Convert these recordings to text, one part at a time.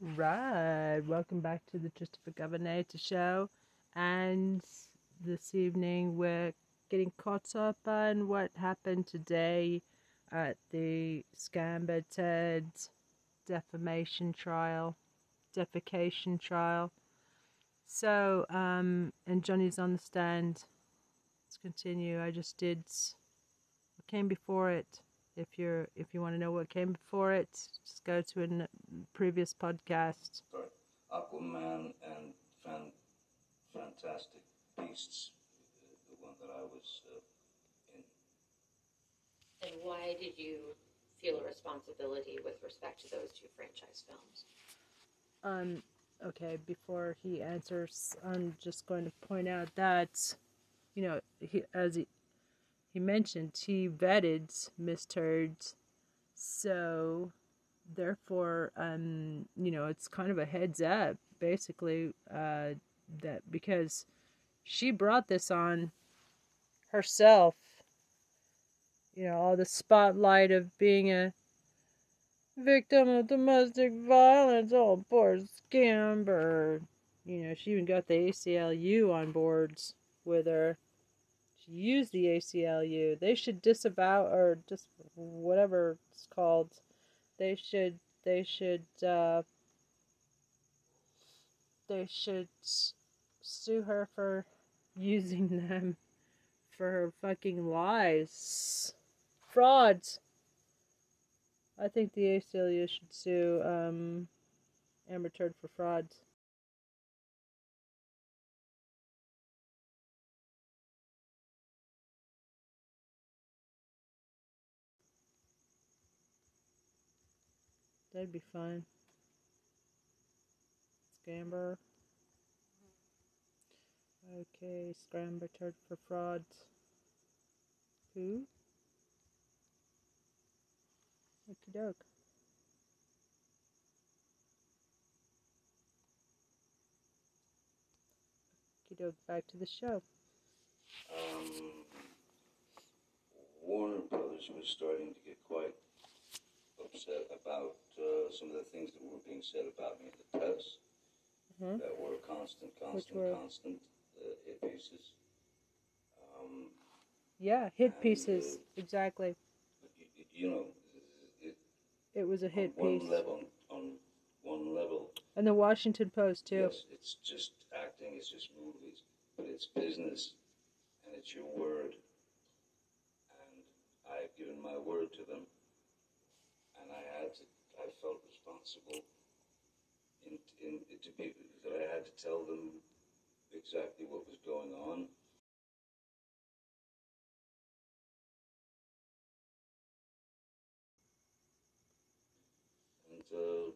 Right. Welcome back to the Christopher Governator show. And this evening we're getting caught up on what happened today at the Scamber Ted defamation trial, defecation trial. So, um, and Johnny's on the stand. Let's continue. I just did came before it. If you're if you want to know what came before it, just go to a n- previous podcast. Sorry, Aquaman and Fan, Fantastic Beasts, the one that I was uh, in. And why did you feel a responsibility with respect to those two franchise films? Um, okay, before he answers, I'm just going to point out that, you know, he as he mentioned, he vetted Miss Turds, so therefore, um, you know, it's kind of a heads up, basically, uh, that because she brought this on herself, you know, all the spotlight of being a victim of domestic violence. Oh, poor Scamber. You know, she even got the ACLU on boards with her. Used the ACLU. They should disavow or just whatever it's called. They should. They should. Uh, they should sue her for using them for her fucking lies, frauds. I think the ACLU should sue um, Amber Turd for frauds. That'd be fine. Scamber. Okay, Scramber Turd for frauds. Who? Okie doke. Okie doke, back to the show. Um, Warner Brothers was starting to get quite upset about uh, some of the things that were being said about me in the press Mhm. that were constant, constant, were? constant uh, hit pieces. Um, Yeah, hit And, pieces. uh, Exactly. you, you know, it, It was a hit on one piece. level, on one level, And the Washington Post, too. Yes, it's just acting, it's just movies, but it's business and it's your word. And I've given my word to them, and I had to, I felt responsible in, in, to be, that I had to tell them exactly what was going on. And uh,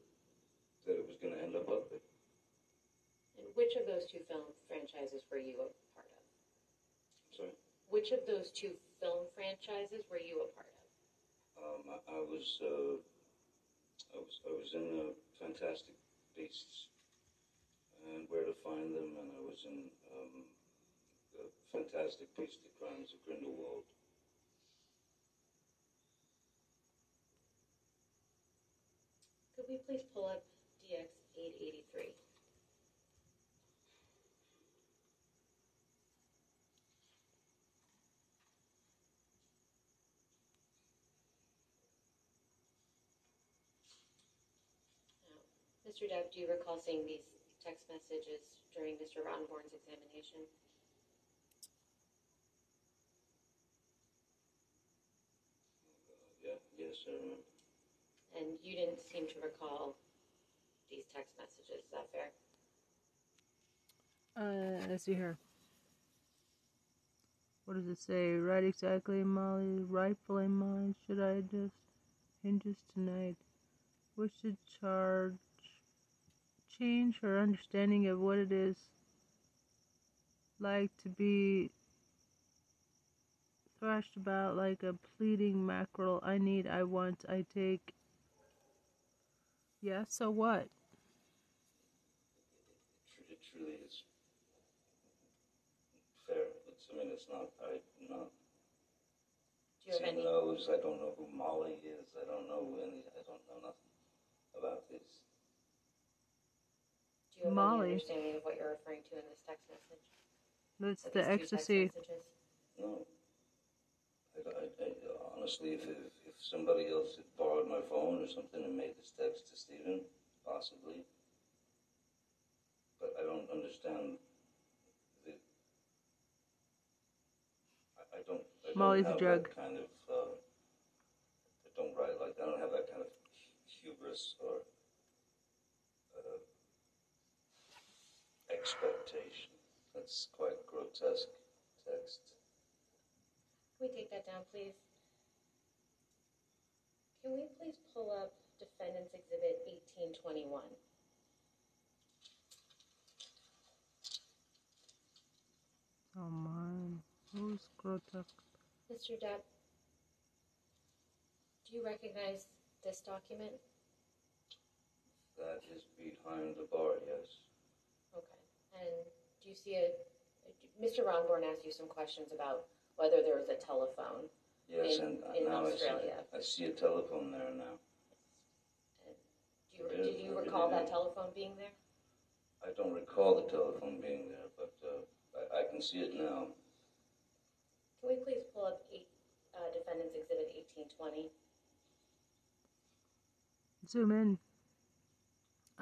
that it was going to end up ugly. And which of those two film franchises were you a part of? Sorry. Which of those two film franchises were you a part of? Um, I, I was uh, I was I was in uh, Fantastic Beasts and Where to Find Them, and I was in um, the Fantastic Beasts: The Crimes of Grindelwald. Could we please pull up DX 883? Now, Mr. Depp, do you recall seeing these text messages during Mr. Rottenborn's examination? Yeah, yes, I remember. And you didn't seem to recall these text messages, is that fair? Uh, let's see here. What does it say? Right exactly, Molly. Rightfully mine. Should I just hinges tonight? Wish to charge change her understanding of what it is like to be thrashed about like a pleading mackerel. I need, I want, I take. Yeah, so what? It, truly is fair. It's I mean it's not I not Do you have Tim any, knows. I don't know who Molly is. I don't know any. I don't know nothing about this. You have Molly. any understanding of what you're referring to in this text message? That's the these two text ecstasy. No. I, I, I, honestly, if, if, if somebody else had borrowed my phone or something and made this text to Stephen, possibly. But I don't understand the. I, I don't. I don't Molly's a drug. That kind of. Uh, I don't write like I don't have that kind of hubris or uh, expectation. That's quite grotesque text. Can we take that down, please? Can we please pull up Defendant's Exhibit eighteen twenty-one? Oh my. Who's grotesque? Mr. Depp, do you recognize this document? That is behind the bar, yes. Okay. And do you see a, Mr. Rottenborn asked you some questions about whether there was a telephone. Yes, In- and in now I see, Australia. I see a telephone there now. Do you, Yeah, did you I really recall that do. telephone being there? I don't recall the telephone being there, but uh, I, I can see it now. Can we please pull up eight, uh, Defendant's Exhibit eighteen twenty? Zoom in.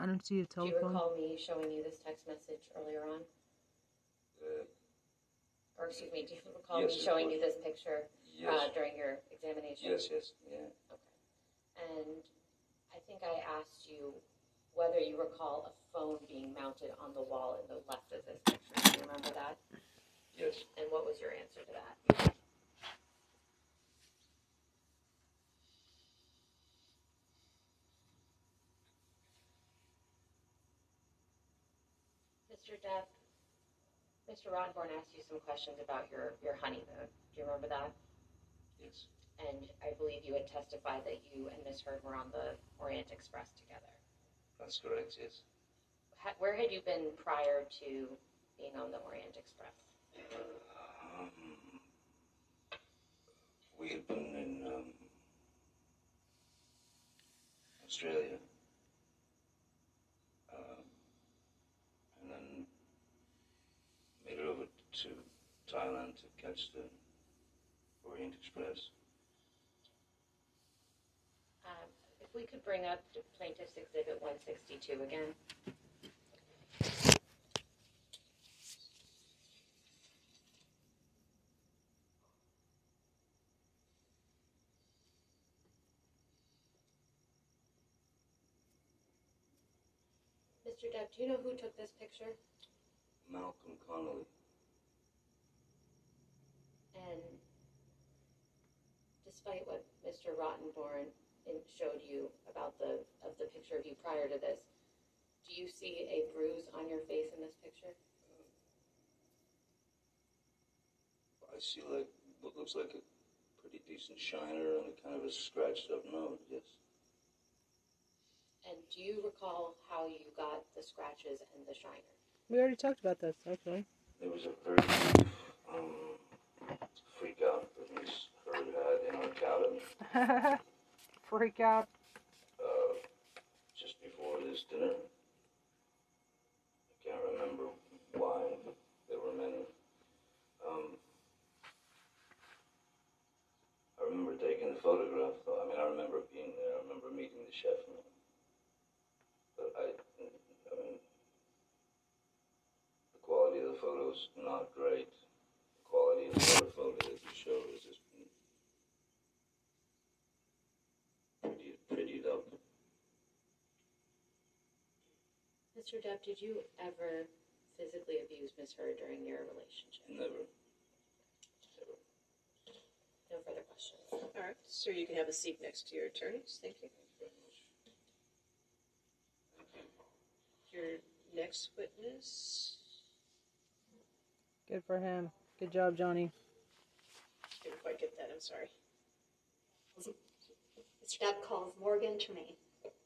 I don't see a Do you recall me showing you this text message earlier on? Uh, Or excuse me, do you recall Yes, me showing you this picture uh, during your examination? yes, yes, yeah. Okay. And I think I asked you whether you recall a phone being mounted on the wall in the left of this picture. Do you remember that? Yes, And what was your answer to that? Mr. Depp, Mr. Rottenborn asked you some questions about your, your honeymoon. Do you remember that? yes, And I believe you had testified that you and Miss Heard were on the Orient Express together. that's correct, yes. Ha- Where had you been prior to being on the Orient Express? Um, we had been in um, Australia. Um, and then made it over to Thailand to catch the Orient Express. Um, If we could bring up the Plaintiff's Exhibit 162 again. Mr. Depp, do you know who took this picture? Malcolm Connolly. And despite what Mr. Rottenborn showed you about the, of the picture of you prior to this, do you see a bruise on your face in this picture? I see like what looks like a pretty decent shiner and a kind of a scratched up nose, yes. And do you recall how you got the scratches and the shiner? We already talked about this, actually. There was a very um, freak out that Miss Heard had in our cabin Freak out. uh, just before this dinner. I can't remember why. There were many. Um, I remember taking the photograph, though. I mean, I remember being there. I remember meeting the chef. And, but I, I mean, the quality of the photos not great. The quality of the other photo that you is just pretty, prettied up. Mr. Depp, did you ever physically abuse Miss Heard during your relationship? Never. Never. No further questions. All right, sir, you can have a seat next to your attorneys. Thank you. Your next witness, Good for him. Good job, Johnny. didn't quite get that, I'm sorry. Mr. Depp calls Morgan Tremaine.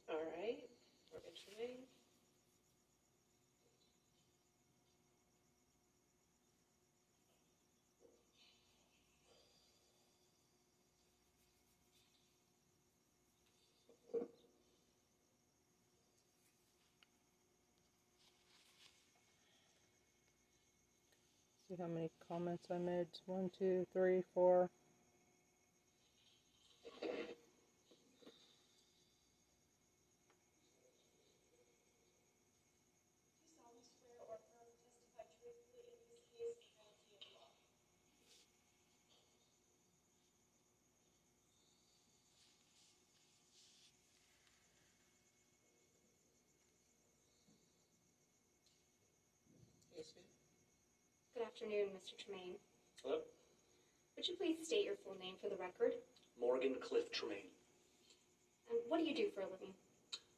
All right, Morgan Tremaine. See how many comments I made. One, two, three, four. Yes, ma'am. Good afternoon, Mr. Tremaine. Hello, Would you please state your full name for the record? Morgan Cliff Tremaine. And what do you do for a living?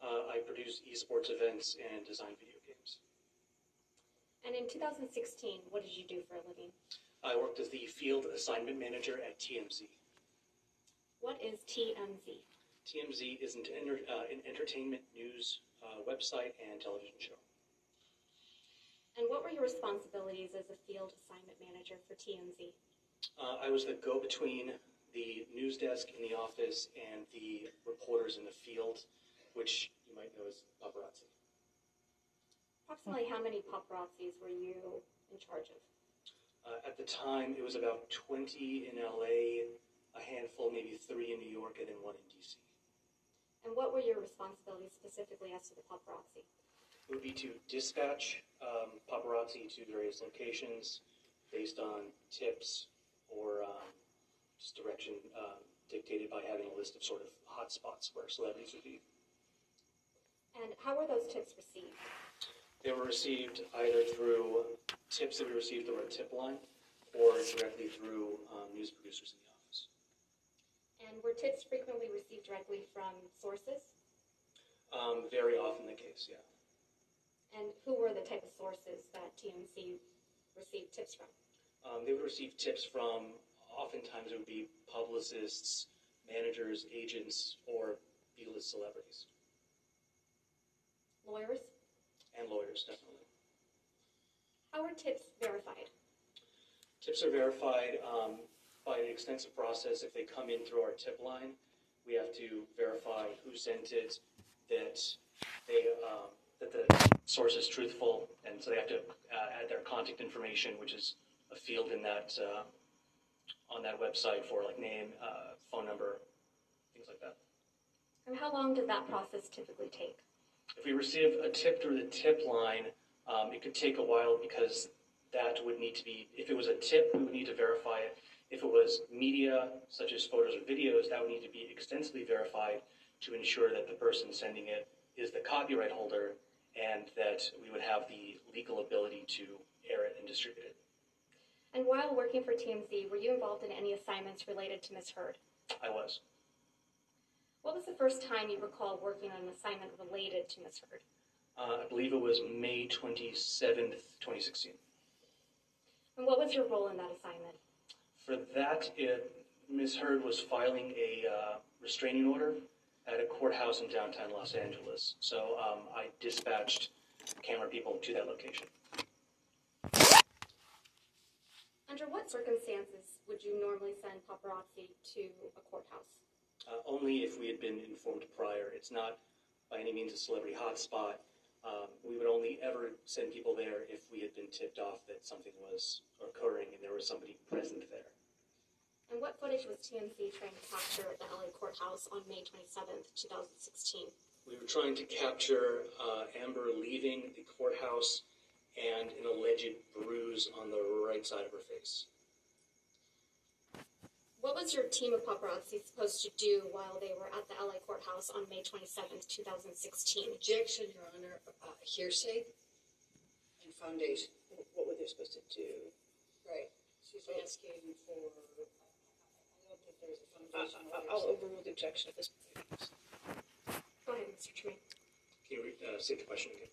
Uh, I produce esports events and design video games. And in 2016, what did you do for a living? I worked as the field assignment manager at TMZ. What is TMZ? TMZ is an, enter, uh, an entertainment news uh, website and television show. And what were your responsibilities as a field assignment manager for TMZ? Uh, I was the go-between the news desk in the office and the reporters in the field, which you might know as paparazzi. Approximately how many paparazzis were you in charge of? Uh, at the time, it was about 20 in LA, a handful, maybe three in New York, and then one in DC. And what were your responsibilities specifically as to the paparazzi? It would be to dispatch um, paparazzi to various locations based on tips or um, just direction um, dictated by having a list of sort of hot spots where celebrities would be. And how were those tips received? They were received either through tips that we received through our tip line or directly through um, news producers in the office. And were tips frequently received directly from sources? Um, very often the case, yeah. And who were the type of sources that TMZ received tips from? Um, they would receive tips from, oftentimes it would be publicists, managers, agents, or B-list celebrities, Lawyers? and lawyers, definitely. How are tips verified? Tips are verified um, by an extensive process. If they come in through our tip line, we have to verify who sent it, that they um, that the source is truthful, and so they have to uh, add their contact information, which is a field in that uh, on that website for like name, uh, phone number, things like that. And how long does that process typically take? If we receive a tip through the tip line, um, it could take a while because that would need to be, if it was a tip, we would need to verify it. If it was media, such as photos or videos, that would need to be extensively verified to ensure that the person sending it is the copyright holder and that we would have the legal ability to air it and distribute it. And while working for TMZ, were you involved in any assignments related to Ms. Heard? I was. What was the first time you recall working on an assignment related to Ms. Heard? Uh, I believe it was May 27th, 2016. And what was your role in that assignment? For that, it, Ms. Heard was filing a uh, restraining order at a courthouse in downtown Los Angeles. So um, I dispatched camera people to that location. Under what circumstances would you normally send paparazzi to a courthouse? Uh, only if we had been informed prior. It's not by any means a celebrity hotspot. Um, we would only ever send people there if we had been tipped off that something was occurring and there was somebody present there. And what footage was TMZ trying to capture at the LA courthouse on May 27th, 2016? We were trying to capture uh, Amber leaving the courthouse and an alleged bruise on the right side of her face. What was your team of paparazzi supposed to do while they were at the LA courthouse on May 27th, 2016? Objection, Your Honor, uh, hearsay and foundation. What were they supposed to do? Right. She's asking for, I don't think there's a I- foundation. I- Uh, I'll overrule the objection at this point. Go ahead, Mr. Tremaine. Can you re- uh, say the question again?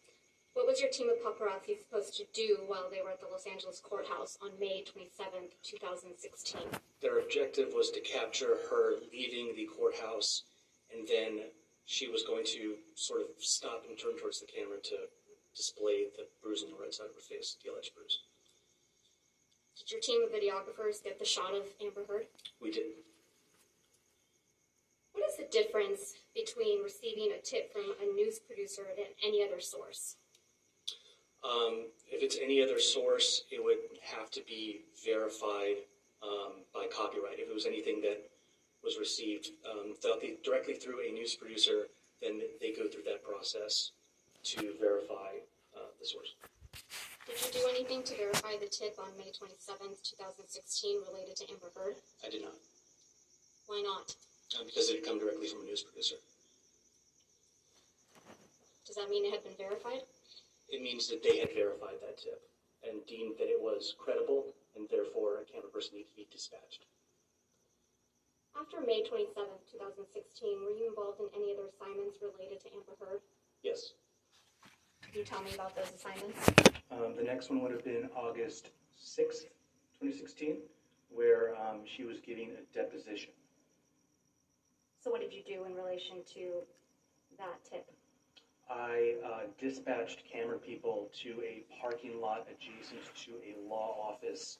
What was your team of paparazzi supposed to do while they were at the Los Angeles courthouse on May 27th, 2016? Their objective was to capture her leaving the courthouse, and then she was going to sort of stop and turn towards the camera to display the bruise on the right side of her face, the alleged bruise. Did your team of videographers get the shot of Amber Heard? We did. What is the difference between receiving a tip from a news producer and any other source? Um, if it's any other source, it would have to be verified um, by copyright. If it was anything that was received um, directly, through a news producer, then they go through that process to verify uh, the source. Did you do anything to verify the tip on May twenty-seventh, two thousand sixteen related to Amber Heard? I did not, Why not? Uh, because it had come directly from a news producer. Does that mean it had been verified? It means that they had verified that tip and deemed that it was credible, and therefore a camera person needed to be dispatched. After May twenty-seventh, two thousand sixteen, were you involved in any other assignments related to Amber Heard? Yes. Can you tell me about those assignments? Um, the next one would have been August 6th, 2016, where um, she was giving a deposition. So what did you do in relation to that tip? I uh, dispatched camera people to a parking lot adjacent to a law office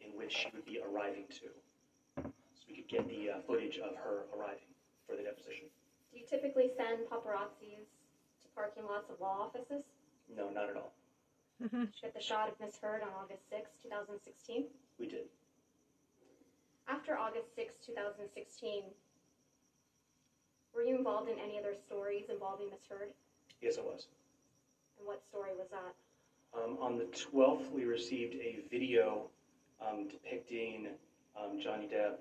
in which she would be arriving to. So we could get the uh, footage of her arriving for the deposition. Do you typically send paparazzis to parking lots of law offices? No, not at all. Did you get the shot of Miss Heard on August 6, two thousand sixteen? We did. After August 6, two thousand sixteen, were you involved in any other stories involving Miss Heard? Yes, I was. And what story was that? Um, on the 12th, we received a video um, depicting um, Johnny Depp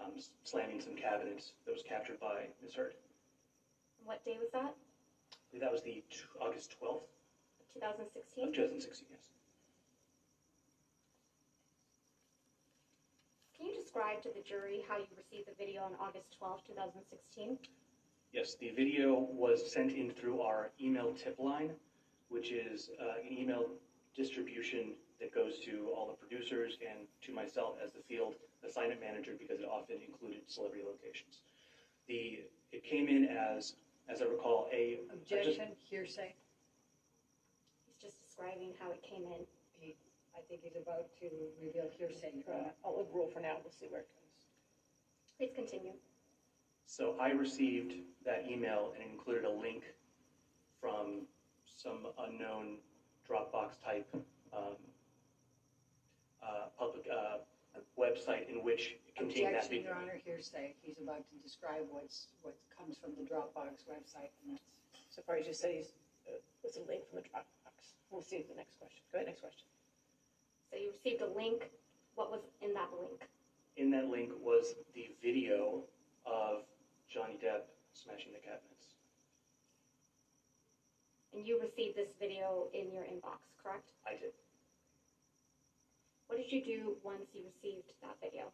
um, slamming some cabinets that was captured by Ms. Heard. And what day was that? I believe that was the t- August 12th Two thousand of sixteen? 2016, yes. Can you describe to the jury how you received the video on August twelfth, two thousand sixteen? Yes, the video was sent in through our email tip line, which is uh, an email distribution that goes to all the producers and to myself as the field assignment manager because it often included celebrity locations. The it came in as, as I recall, a Objection, hearsay. He's just describing how it came in. He, I think he's about to reveal hearsay. Uh, I'll rule for now, we'll see where it goes. Please continue. So I received that email and included a link from some unknown Dropbox type um, uh, public uh, website in which it contained that Objection, video. Your Honor, hearsay. He's about to describe what's, what comes from the Dropbox website, and that's, So far, he just said he's, uh, it's a link from the Dropbox. We'll see the next question. Go ahead, next question. So you received a link. What was in that link? In that link was the video of Johnny Depp smashing the cabinets. And you received this video in your inbox, correct? I did. What did you do once you received that video?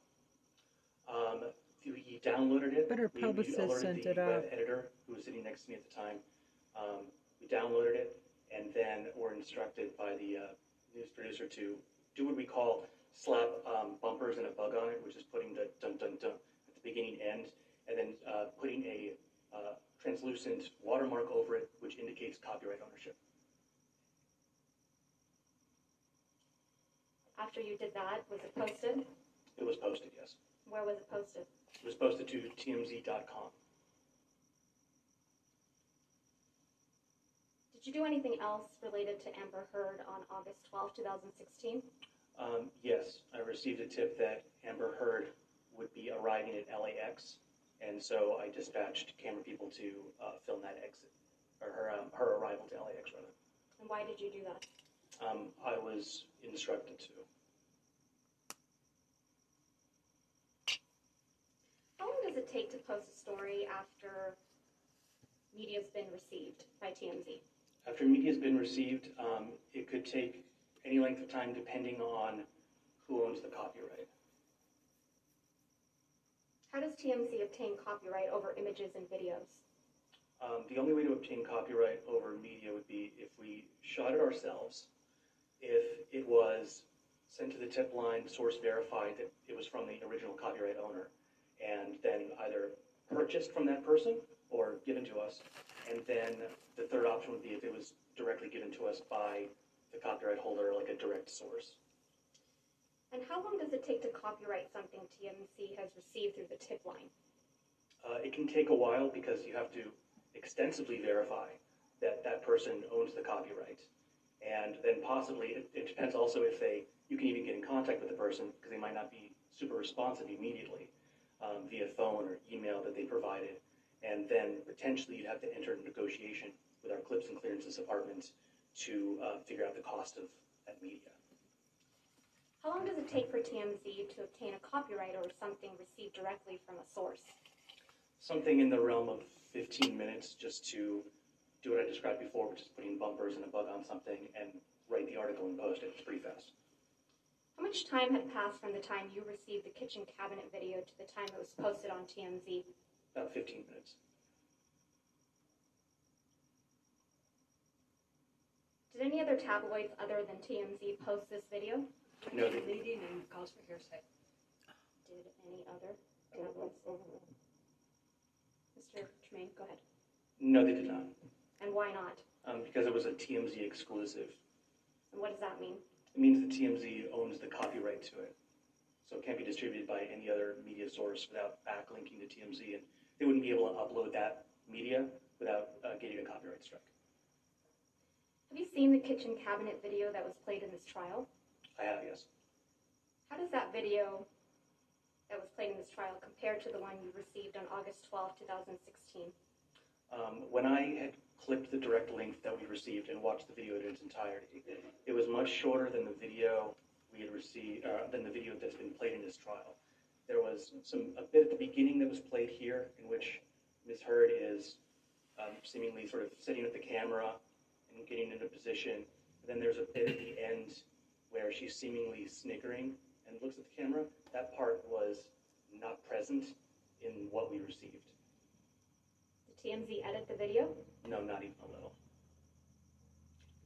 Um, he downloaded it. But her We- we publicist alerted sent the it web out. editor who was sitting next to me at the time. Um, we downloaded it, and then were instructed by the uh, news producer to do what we call slap um, bumpers and a bug on it, which is putting the dun dun dun at the beginning end, and then uh, putting a uh, translucent watermark over it, which indicates copyright ownership. After you did that, was it posted? It was posted, yes. Where was it posted? It was posted to tmz.com. Did you do anything else related to Amber Heard on August twelfth, two 2016? Um, yes, I received a tip that Amber Heard would be arriving at LAX, and so I dispatched camera people to uh, film that exit, or her, um, her arrival to LAX, rather. And why did you do that? Um, I was instructed to. How long does it take to post a story after media's been received by TMZ? After media's been received, um, it could take any length of time depending on who owns the copyright. How does TMZ obtain copyright over images and videos? Um, the only way to obtain copyright over media would be if we shot it ourselves, if it was sent to the tip line, source verified that it was from the original copyright owner, and then either purchased from that person or given to us. And then the third option would be if it was directly given to us by the copyright holder, like a direct source. And how long does it take to copyright something TMZ has received through the tip line? Uh, it can take a while because you have to extensively verify that that person owns the copyright. And then possibly, it, it depends also if they, you can even get in contact with the person because they might not be super responsive immediately um, via phone or email that they provided. And then potentially you'd have to enter a negotiation with our clips and clearances department to uh, figure out the cost of that media. How long does it take for TMZ to obtain a copyright or something received directly from a source? Something in the realm of 15 minutes just to do what I described before, which is putting bumpers and a bug on something and write the article and post it. It's pretty fast. How much time had passed from the time you received the kitchen cabinet video to the time it was posted on TMZ? About 15 minutes. Did any other tabloids other than TMZ post this video? No, they, Leading and calls for hearsay. Did any other tabloids? Mr. Tremaine, go ahead. no, they did not. And why not? Um, because it was a TMZ exclusive. And what does that mean? It means that TMZ owns the copyright to it. So it can't be distributed by any other media source without backlinking to TMZ. And they wouldn't be able to upload that media without uh, getting a copyright strike. Have you seen the kitchen cabinet video that was played in this trial? I have, yes. How does that video that was played in this trial compare to the one you received on August 12, 2016? Um, when I had clipped the direct link that we received and watched the video in its entirety, it was much shorter than the video we had received, uh, than the video that's been played in this trial. There was some a bit at the beginning that was played here, in which Ms. Heard is um, seemingly sort of sitting with the camera and getting into position. And then there's a bit at the end where she's seemingly snickering and looks at the camera. That part was not present in what we received. Did TMZ edit the video? No, not even a little.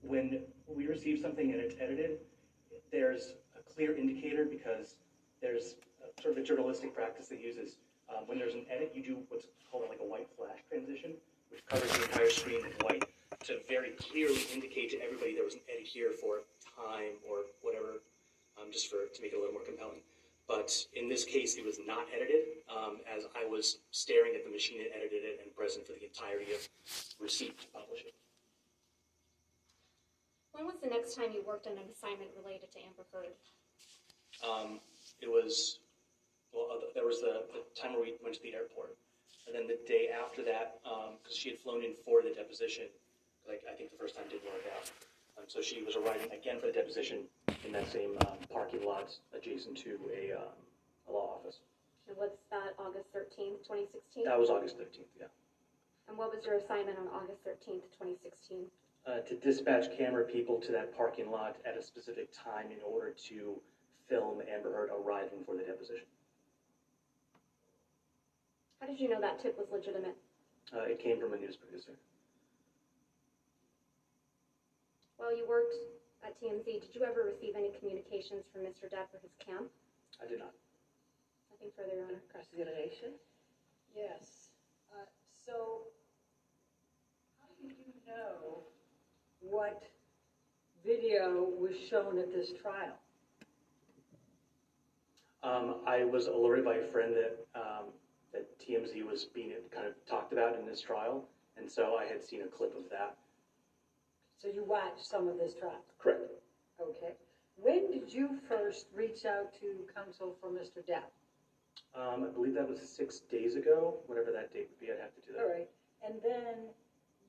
When we receive something and it's edited, there's a clear indicator because there's a, sort of a journalistic practice that uses um, when there's an edit, you do what's called like a white flash transition, which covers the entire screen with white to very clearly indicate to everybody there was an edit here for time or whatever, um, just for to make it a little more compelling. But in this case, it was not edited, um, as I was staring at the machine that edited it and present for the entirety of receipt to publish it. When was the next time you worked on an assignment related to Amber Heard? Um, it was, well, uh, there was the, the time where we went to the airport. And then the day after that, because she had flown in for the deposition, like I think the first time didn't work out. Um, so she was arriving again for the deposition in that same um, parking lot adjacent to a, um, a law office. And what's that August 13th, 2016? That was August 13th, yeah. And what was your assignment on August 13th, 2016? Uh, to dispatch camera people to that parking lot at a specific time in order to film Amber Heard arriving for the deposition. How did you know that tip was legitimate? Uh, it came from a news producer. While you worked at TMZ, did you ever receive any communications from Mr. Depp or his camp? I did not. Nothing further, Your Honor. Cross-examination? Yes. Uh, So, how do you know what video was shown at this trial? Um, I was alerted by a friend that, um, that TMZ was being kind of talked about in this trial, and so I had seen a clip of that. So you watched some of this trial? Correct. Okay. When did you first reach out to counsel for Mr. Depp? Um, I believe that was six days ago, whatever that date would be, I'd have to do that. All right. And then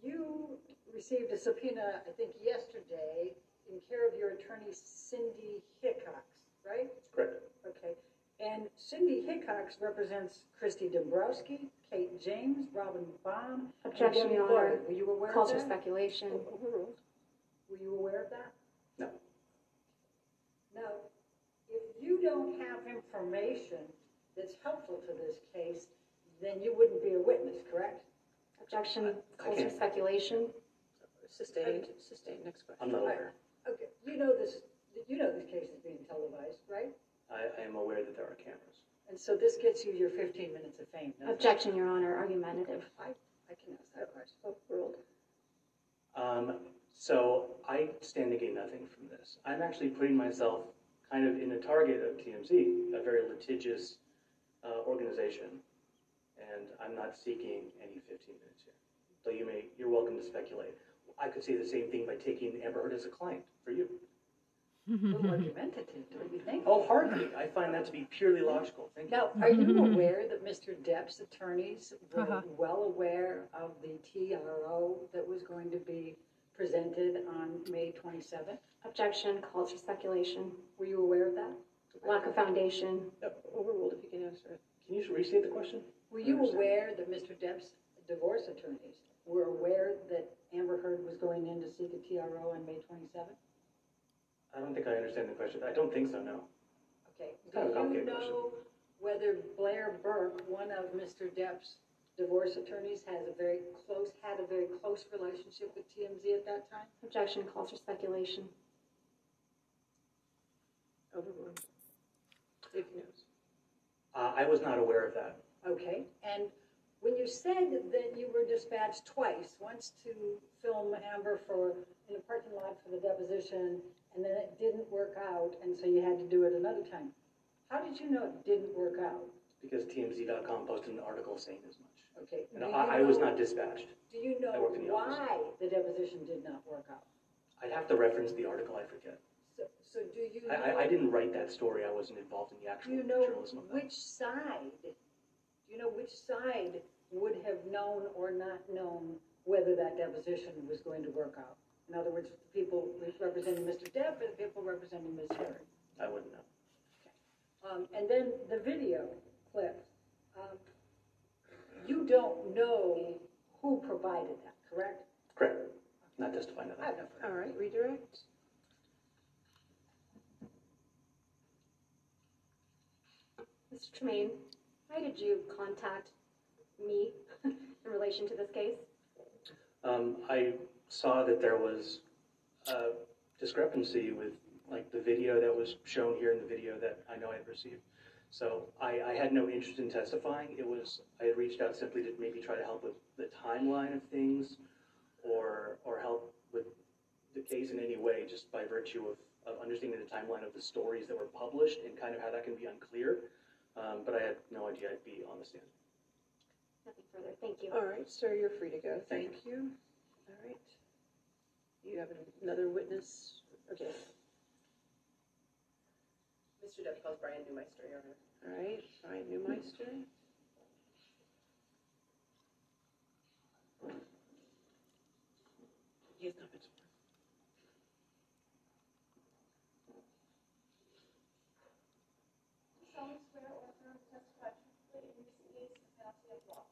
you received a subpoena, I think yesterday, in care of your attorney Cindy Hickox, right? Correct. Okay. And Cindy Hickox represents Christi Dembrowski, Kate James, Robin Baum. and Objection, Debbie Your Floyd. Honor. Were you aware of Calls for that? speculation. Overruled. Were you aware of that? No. Now, if you don't have information that's helpful to this case, then you wouldn't be a witness, correct? Objection, I calls for speculation. Sustained, sustained, next question. I'm not aware. Okay, you know this, you know this case is being televised, right? I, I am aware that there are cameras. And so this gets you your fifteen minutes of fame, doesn't it? Objection, Your Honor, argumentative. I, I can ask that question. Overruled. Um, so I stand to gain nothing from this. I'm actually putting myself kind of in the target of TMZ, a very litigious uh, organization, and I'm not seeking any 15 minutes here. So you may, you're welcome to speculate. I could say the same thing by taking Amber Heard as a client for you. A little argumentative, don't you think? Oh, hardly. I find that to be purely logical. Thank you. Now, are you aware that Mr. Depp's attorneys were Uh-huh. well aware of the TRO that was going to be presented on May twenty-seventh? Objection calls for speculation, Were you aware of that? lack of foundation. Yep, Overruled if you can answer it. Can you restate the question? Were you aware that Mr. Depp's divorce attorneys were aware that Amber Heard was going in to seek a TRO on May twenty-seventh? I don't think I understand the question. I don't think so, no. Okay, It's kind of a do you complicated question. know whether Blair Berk, one of Mr. Depp's divorce attorneys, has a very close, had a very close relationship with TMZ at that time? Objection calls for speculation. Overruled. If he knows. Uh, I was not aware of that. Okay, and when you said that you were dispatched twice, once to film Amber for, in a parking lot for the deposition, and then it didn't work out, and so you had to do it another time, how did you know it didn't work out? Because TMZ.com posted an article saying as much. Okay. And do you I, I was not dispatched. Do you I know worked in the office. why the deposition did not work out? I'd have to reference the article, I forget. So, so do you know? I, I, I didn't write that story. I wasn't involved in the Do actual you know journalism of that. which side, do you know which side would have known or not known whether that deposition was going to work out? In other words, the people representing Mr. Depp and the people representing Ms. Heard. I wouldn't know. Um, and then the video clip, um, you don't know who provided that, correct? Correct. Not testifying to I have that. no All redirect. Mr. Tremaine, why did you contact me in relation to this case? Um, I saw that there was a discrepancy with like the video that was shown here and the video that I know I had received. So I, I had no interest in testifying. It was, I had reached out simply to maybe try to help with the timeline of things or, or help with the case in any way, just by virtue of, of understanding the timeline of the stories that were published and kind of how that can be unclear. Um, but I had no idea I'd be on the stand. Nothing further, thank you. All right, sir, you're free to go. Thank Thank you. All right. You have another witness? Okay. Mr. Depp calls Bryan Neumeister, Your Honor. All right, Bryan Neumeister. He has not been sworn. solemnly swear or affirm to testify truthfully in this case the penalty of law.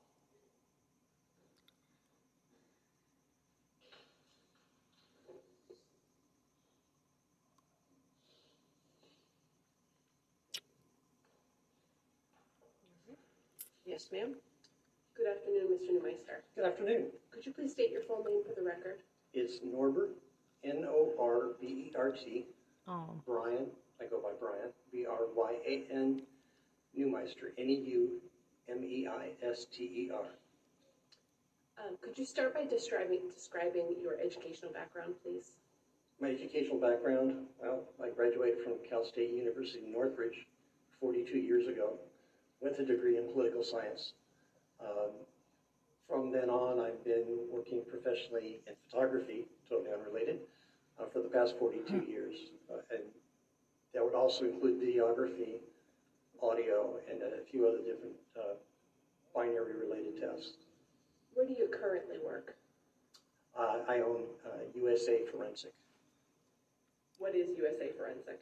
Yes, ma'am? Good afternoon, Mr. Neumeister. Good afternoon. Could you please state your full name for the record? It's Norbert, N-O-R-B-E-R-T, Oh, Bryan, I go by Bryan, B-R-Y-A-N, Neumeister, E N-E-U-M-E-I-S-T-E-R. Um, could you start by describing, describing your educational background, please? My educational background, well, I graduated from Cal State University in Northridge 42 years ago with a degree in political science. Um, From then on, I've been working professionally in photography, totally unrelated, uh, for the past 42 years. Uh, And that would also include videography, audio, and a few other different uh, binary-related tasks. Where do you currently work? Uh, I own uh, USA Forensic. What is USA Forensic?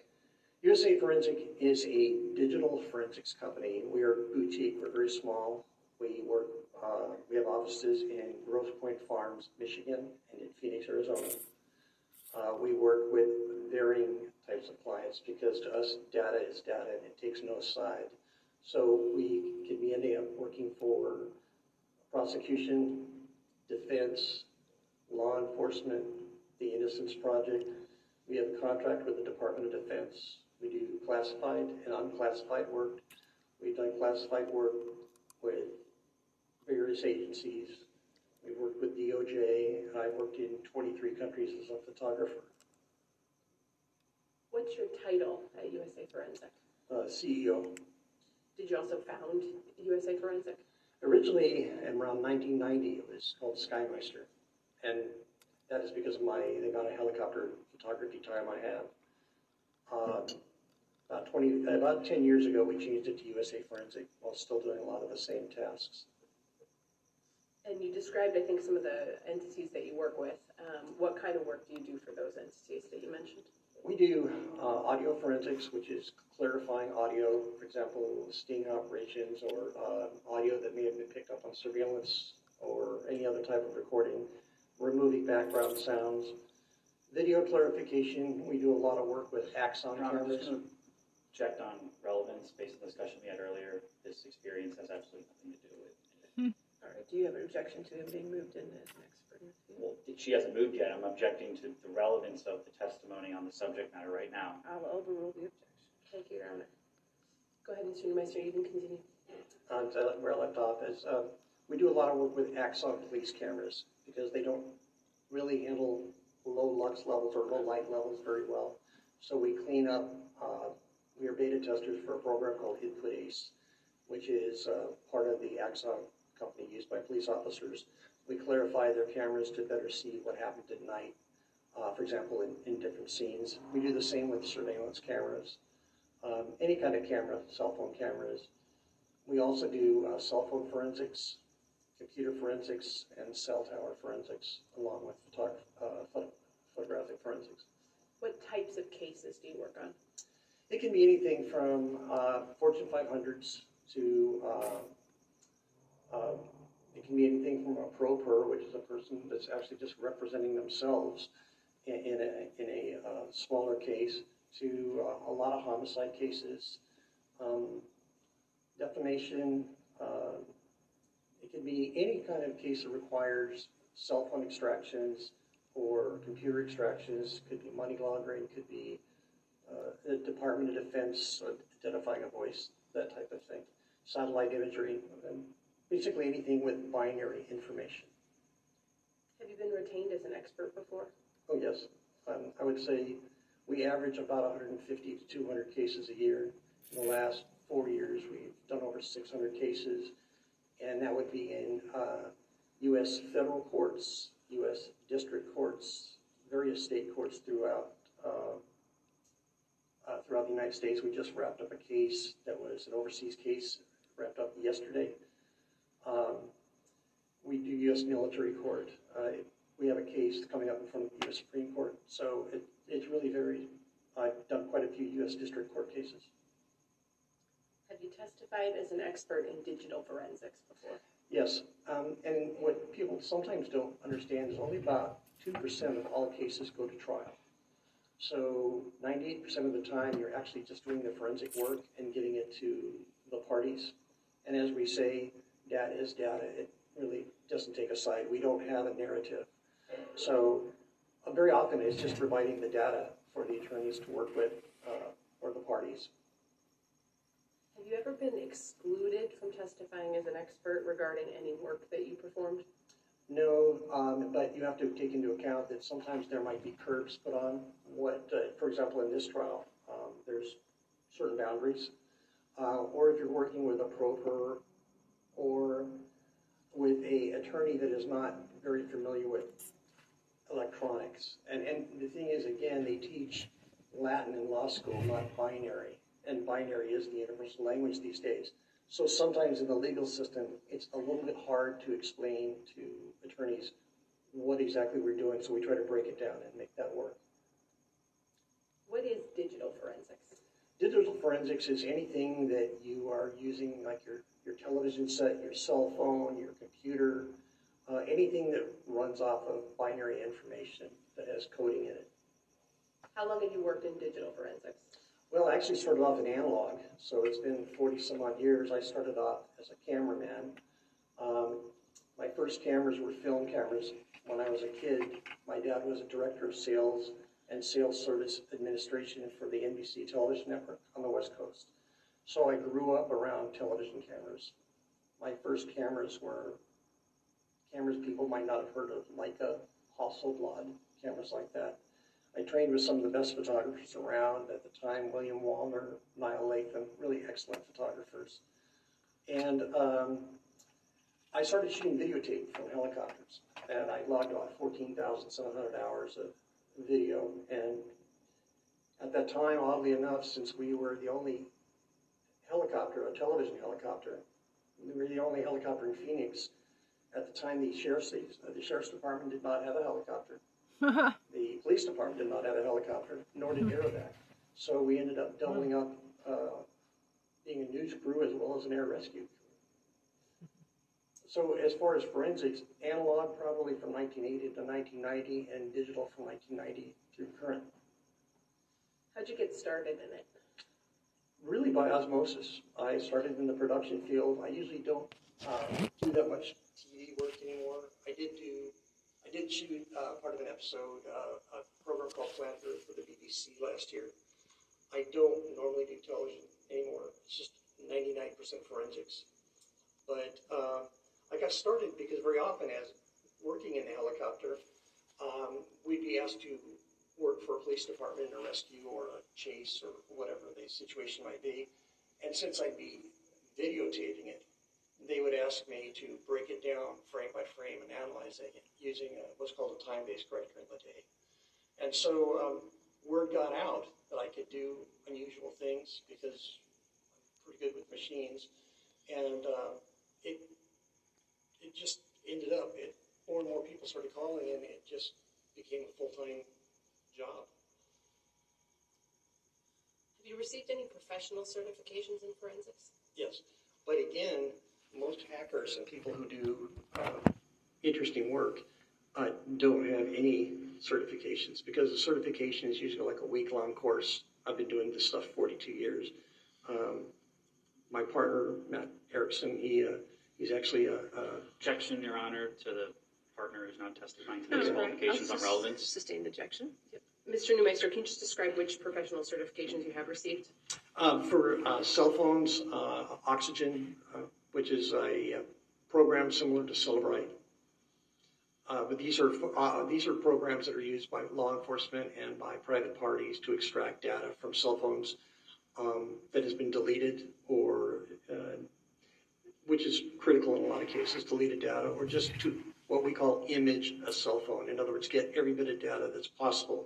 USA Forensic is a digital forensics company. We are boutique, we're very small. We work, uh, we have offices in Grosse Pointe Farms, Michigan, and in Phoenix, Arizona. Uh, we work with varying types of clients because to us, data is data and it takes no side. So we can be ending up working for prosecution, defense, law enforcement, the Innocence Project. We have a contract with the Department of Defense. We do classified and unclassified work. We've done classified work with various agencies. We've worked with DOJ, and I've worked in 23 countries as a photographer. What's your title at USA Forensic? Uh, CEO. Did you also found USA Forensic? Originally, in around 1990, it was called Skymeister. And That is because of my, the amount of helicopter photography time I have. Um, About twenty, about ten years ago, we changed it to USA Forensic while still doing a lot of the same tasks. And you described, I think, some of the entities that you work with. Um, what kind of work do you do for those entities that you mentioned? We do uh, audio forensics, which is clarifying audio, for example, sting operations or uh, audio that may have been picked up on surveillance or any other type of recording, removing background sounds. Video clarification, we do a lot of work with Axon Your Honor, I'm cameras. Gonna on relevance based on the discussion we had earlier. This experience has absolutely nothing to do with it. All right, do you have an objection to him being moved in as an expert in the field? Well, she hasn't moved yet. I'm objecting to the relevance of the testimony on the subject matter right now. I'll overrule the objection. Thank you, Your Honor. Go ahead, Mr. Meister, you can continue. on to where I left off is, uh, we do a lot of work with Axon police cameras because they don't really handle low lux levels or low light levels very well. So we clean up, we are beta testers for a program called Input Ace, which is, uh, part of the Axon company used by police officers. We clarify their cameras to better see what happened at night, uh, for example, in, in different scenes. We do the same with surveillance cameras, um, any kind of camera, cell phone cameras. We also do uh, cell phone forensics, computer forensics, and cell tower forensics, along with photog- uh, photographic forensics. What types of cases do you work on? It can be anything from uh, Fortune 500s to, uh, uh, it can be anything from a pro per, which is a person that's actually just representing themselves in, in a, in a uh, smaller case, to uh, a lot of homicide cases, um, defamation. Uh, it can be any kind of case that requires cell phone extractions or computer extractions. Could be money laundering. Could be uh, the Department of Defense uh, identifying a voice, that type of thing. Satellite imagery, and basically anything with binary information. Have you been retained as an expert before? Oh, yes. Um, I would say we average about 150 to 200 cases a year. In the last four years, we've done over 600 cases, and that would be in uh, U.S. federal courts, U.S. district courts, various state courts throughout uh, uh, throughout the United States. We just wrapped up a case that was an overseas case, wrapped up yesterday. Um, we do U.S. military court. Uh, we have a case coming up in front of the U.S. Supreme Court. So it, it's really varied. I've done quite a few U.S. district court cases. Have you testified as an expert in digital forensics before? Yes, um, and what people sometimes don't understand is only about 2% of all cases go to trial. So 98% of the time, you're actually just doing the forensic work and getting it to the parties. And as we say, data is data. It really doesn't take a side. We don't have a narrative. So uh, very often, it's just providing the data for the attorneys to work with uh, or the parties. Have you ever been excluded from testifying as an expert regarding any work that you performed? No, um, but you have to take into account that sometimes there might be curbs put on what, uh, for example, in this trial, um, there's certain boundaries. Uh, or if you're working with a pro per or with a attorney that is not very familiar with electronics. And, and the thing is, again, they teach Latin in law school, not binary. And binary is the universal language these days. So sometimes in the legal system, it's a little bit hard to explain to attorneys what exactly we're doing, so we try to break it down and make that work. What is digital forensics? Digital forensics is anything that you are using, like your, your television set, your cell phone, your computer, uh, anything that runs off of binary information that has coding in it. How long have you worked in digital forensics? Well, I actually started off in analog, so it's been 40 some odd years. I started off as a cameraman. Um, my first cameras were film cameras. When I was a kid, my dad was a director of sales and sales service administration for the NBC television network on the West Coast. So I grew up around television cameras. My first cameras were cameras people might not have heard of, Leica, Hasselblad, cameras like that. I trained with some of the best photographers around at the time, William Wallner, Niall Latham, really excellent photographers. And um, I started shooting videotape from helicopters, and I logged off fourteen thousand seven hundred hours of video. And at that time, oddly enough, since we were the only helicopter, a television helicopter, we were the only helicopter in Phoenix. At the time, the sheriff's, the sheriff's department did not have a helicopter. The police department did not have a helicopter, nor did Aerovac. So we ended up doubling up, uh, being a news crew as well as an air rescue crew. So as far as forensics, analog probably from nineteen eighty to nineteen ninety, and digital from nineteen ninety through current. How'd you get started in it? Really by osmosis. I started in the production field. I usually don't, uh, do that much TV work anymore. I did do, did shoot, uh, part of an episode, uh, a program called Flanders for the BBC last year. I don't normally do television anymore. It's just ninety-nine percent forensics. But, uh, I got started because very often as working in a helicopter, um, we'd be asked to work for a police department, a rescue, or a chase, or whatever the situation might be. And since I'd be videotaping it, they would ask me to break it down frame by frame and analyze it using a, what's called a time-based corrector in Latey. And so um, word got out that I could do unusual things because I'm pretty good with machines, and uh, it it just ended up it more and more people started calling, and it just became a full time job. Have you received any professional certifications in forensics? Yes, but again, most hackers and people who do uh, interesting work uh, don't have any certifications because the certification is usually like a week long course. I've been doing this stuff 42 years. Um, my partner Matt Erickson, he uh, he's actually a, a Objection, Your Honor, to the partner who's not testifying to these qualifications on relevance. Sustained objection. Mr. Neumeister, can you just describe which professional certifications you have received? Uh, for uh, cell phones, uh, Oxygen, uh, which is a, uh program similar to Cellebrite. Uh, but these are uh, these are programs that are used by law enforcement and by private parties to extract data from cell phones um, that has been deleted or uh, which is critical in a lot of cases, deleted data, or just to what we call image a cell phone. In other words, get every bit of data that's possible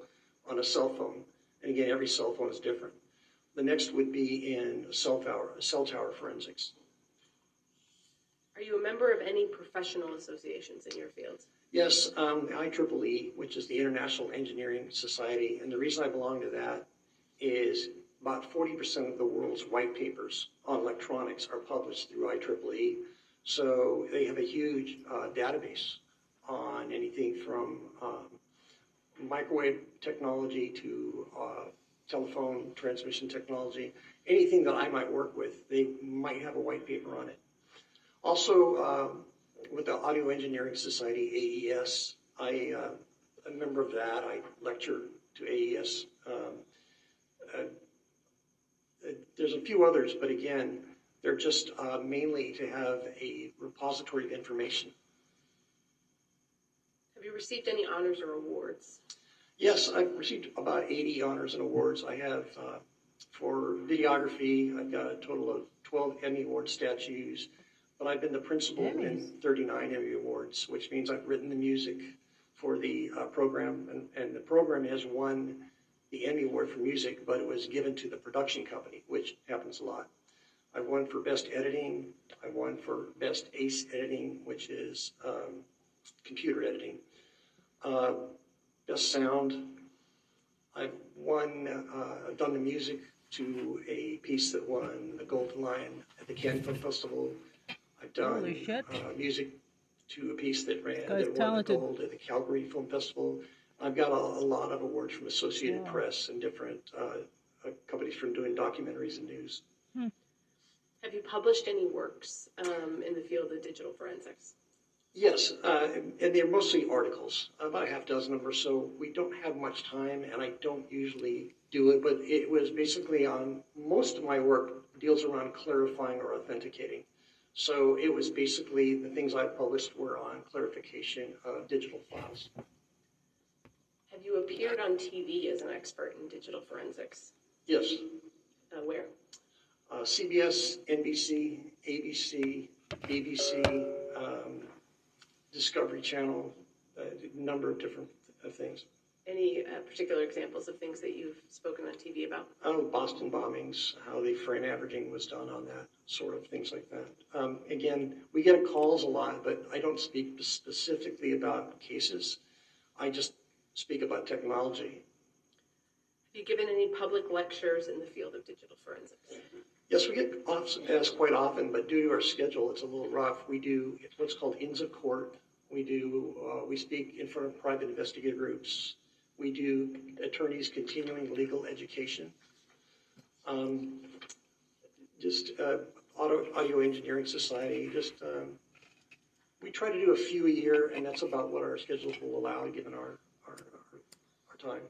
on a cell phone. And again, every cell phone is different. The next would be in cell tower, cell tower forensics. Are you a member of any professional associations in your field? Yes, um, the IEEE, which is the International Engineering Society, and the reason I belong to that is about 40% of the world's white papers on electronics are published through IEEE. So they have a huge uh, database on anything from um, microwave technology to uh, telephone transmission technology. Anything that I might work with, they might have a white paper on it. Also, um, with the Audio Engineering Society, AES, I, uh, a member of that. I lecture to AES. Um, uh, uh, there's a few others, but again, they're just uh, mainly to have a repository of information. Have you received any honors or awards? Yes, I've received about 80 honors and awards. I have uh, for videography, I've got a total of 12 Emmy Award statues, but I've been the principal in 39 Emmy Awards, which means I've written the music for the uh, program, and, and the program has won the Emmy Award for music, but it was given to the production company, which happens a lot. I've won for best editing. I won for best ace editing, which is um, computer editing. Uh, best sound. I've won, uh, I've done the music to a piece that won the Golden Lion at the Cannes Film Festival. I've done Holy shit. uh, music to a piece that ran guy's that won the gold at the Calgary Film Festival. I've got a, a lot of awards from Associated Wow. Press and different uh, uh, companies from doing documentaries and news. Have you published any works um, in the field of digital forensics? Yes, uh, and they're mostly articles, about a half dozen of them or so. We don't have much time, and I don't usually do it, but it was basically on most of my work deals around clarifying or authenticating. So it was basically the things I published were on clarification of digital files. Have you appeared on TV as an expert in digital forensics? Yes, Uh, where? uh, CBS, NBC, ABC, BBC, um, Discovery Channel, a number of different uh, things. Any uh, particular examples of things that you've spoken on TV about? Oh, Boston bombings, how the frame averaging was done on that, sort of things like that. Um, again, we get calls a lot, but I don't speak specifically about cases. I just speak about technology. Have you given any public lectures in the field of digital forensics? Yes, we get asked quite often, but due to our schedule, it's a little rough. We do what's called Inns of Court. We do uh, we speak in front of private investigative groups. We do attorneys continuing legal education. Um, just uh, auto, audio engineering society. Just um, we try to do a few a year, and that's about what our schedules will allow, given our our, our, our time.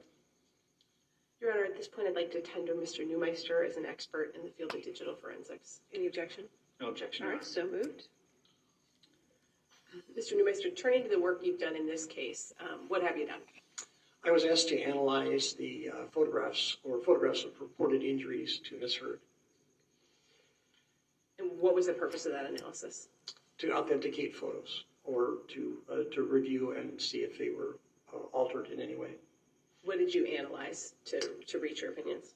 Your Honor, at this point, I'd like to tender Mr. Neumeister as an expert in the field of digital forensics. Any objection? No objection. All right, so moved. Mr. Neumeister, turning to the work you've done in this case, um, what have you done? I was asked to analyze the uh, photographs or photographs of reported injuries to Ms. Heard And what was the purpose of that analysis? to authenticate photos or to uh, to review and see if they were uh, altered in any way. What did you analyze to, to reach your opinions?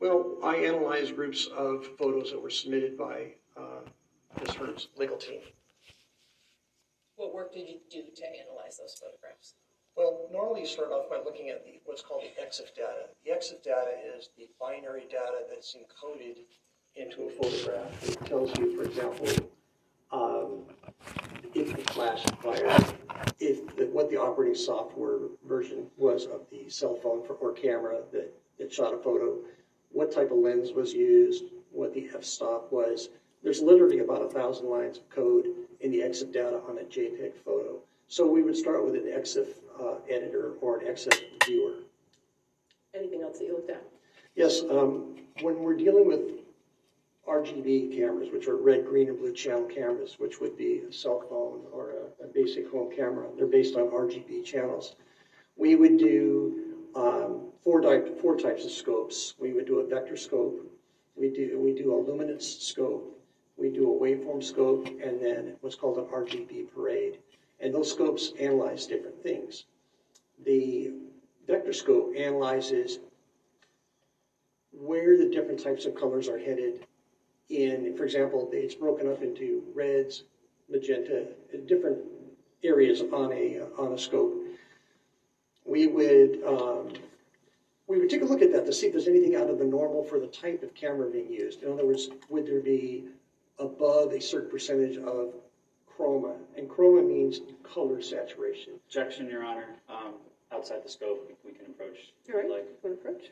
Well, I analyzed groups of photos that were submitted by uh, Ms. Heard's legal team. What work did you do to analyze those photographs? Well, normally you start off by looking at the, what's called the EXIF data. The EXIF data is the binary data that's encoded into a photograph. It tells you, for example, um, if the flash fired, if the, what the operating software version was of the cell phone for, or camera that, that shot a photo, what type of lens was used, what the f-stop was. There's literally about a thousand lines of code in the EXIF data on a JPEG photo. So we would start with an EXIF uh, editor or an EXIF viewer. Anything else that you looked at? Yes, um, when we're dealing with RGB cameras, which are red, green, and blue channel cameras, which would be a cell phone or a, a basic home camera, they're based on RGB channels. We would do um, four, type, four types of scopes. We would do a vector scope, we do, we do a luminance scope, we do a waveform scope, and then what's called an RGB parade. And those scopes analyze different things. The vector scope analyzes where the different types of colors are headed in, for example, it's broken up into reds, magenta, different areas on a, on a scope. We would, um, we would take a look at that to see if there's anything out of the normal for the type of camera being used. In other words, would there be above a certain percentage of chroma? And chroma means color saturation. Objection, Your Honor. Um, outside the scope, we- we can approach. if All right, you'd like. one approach.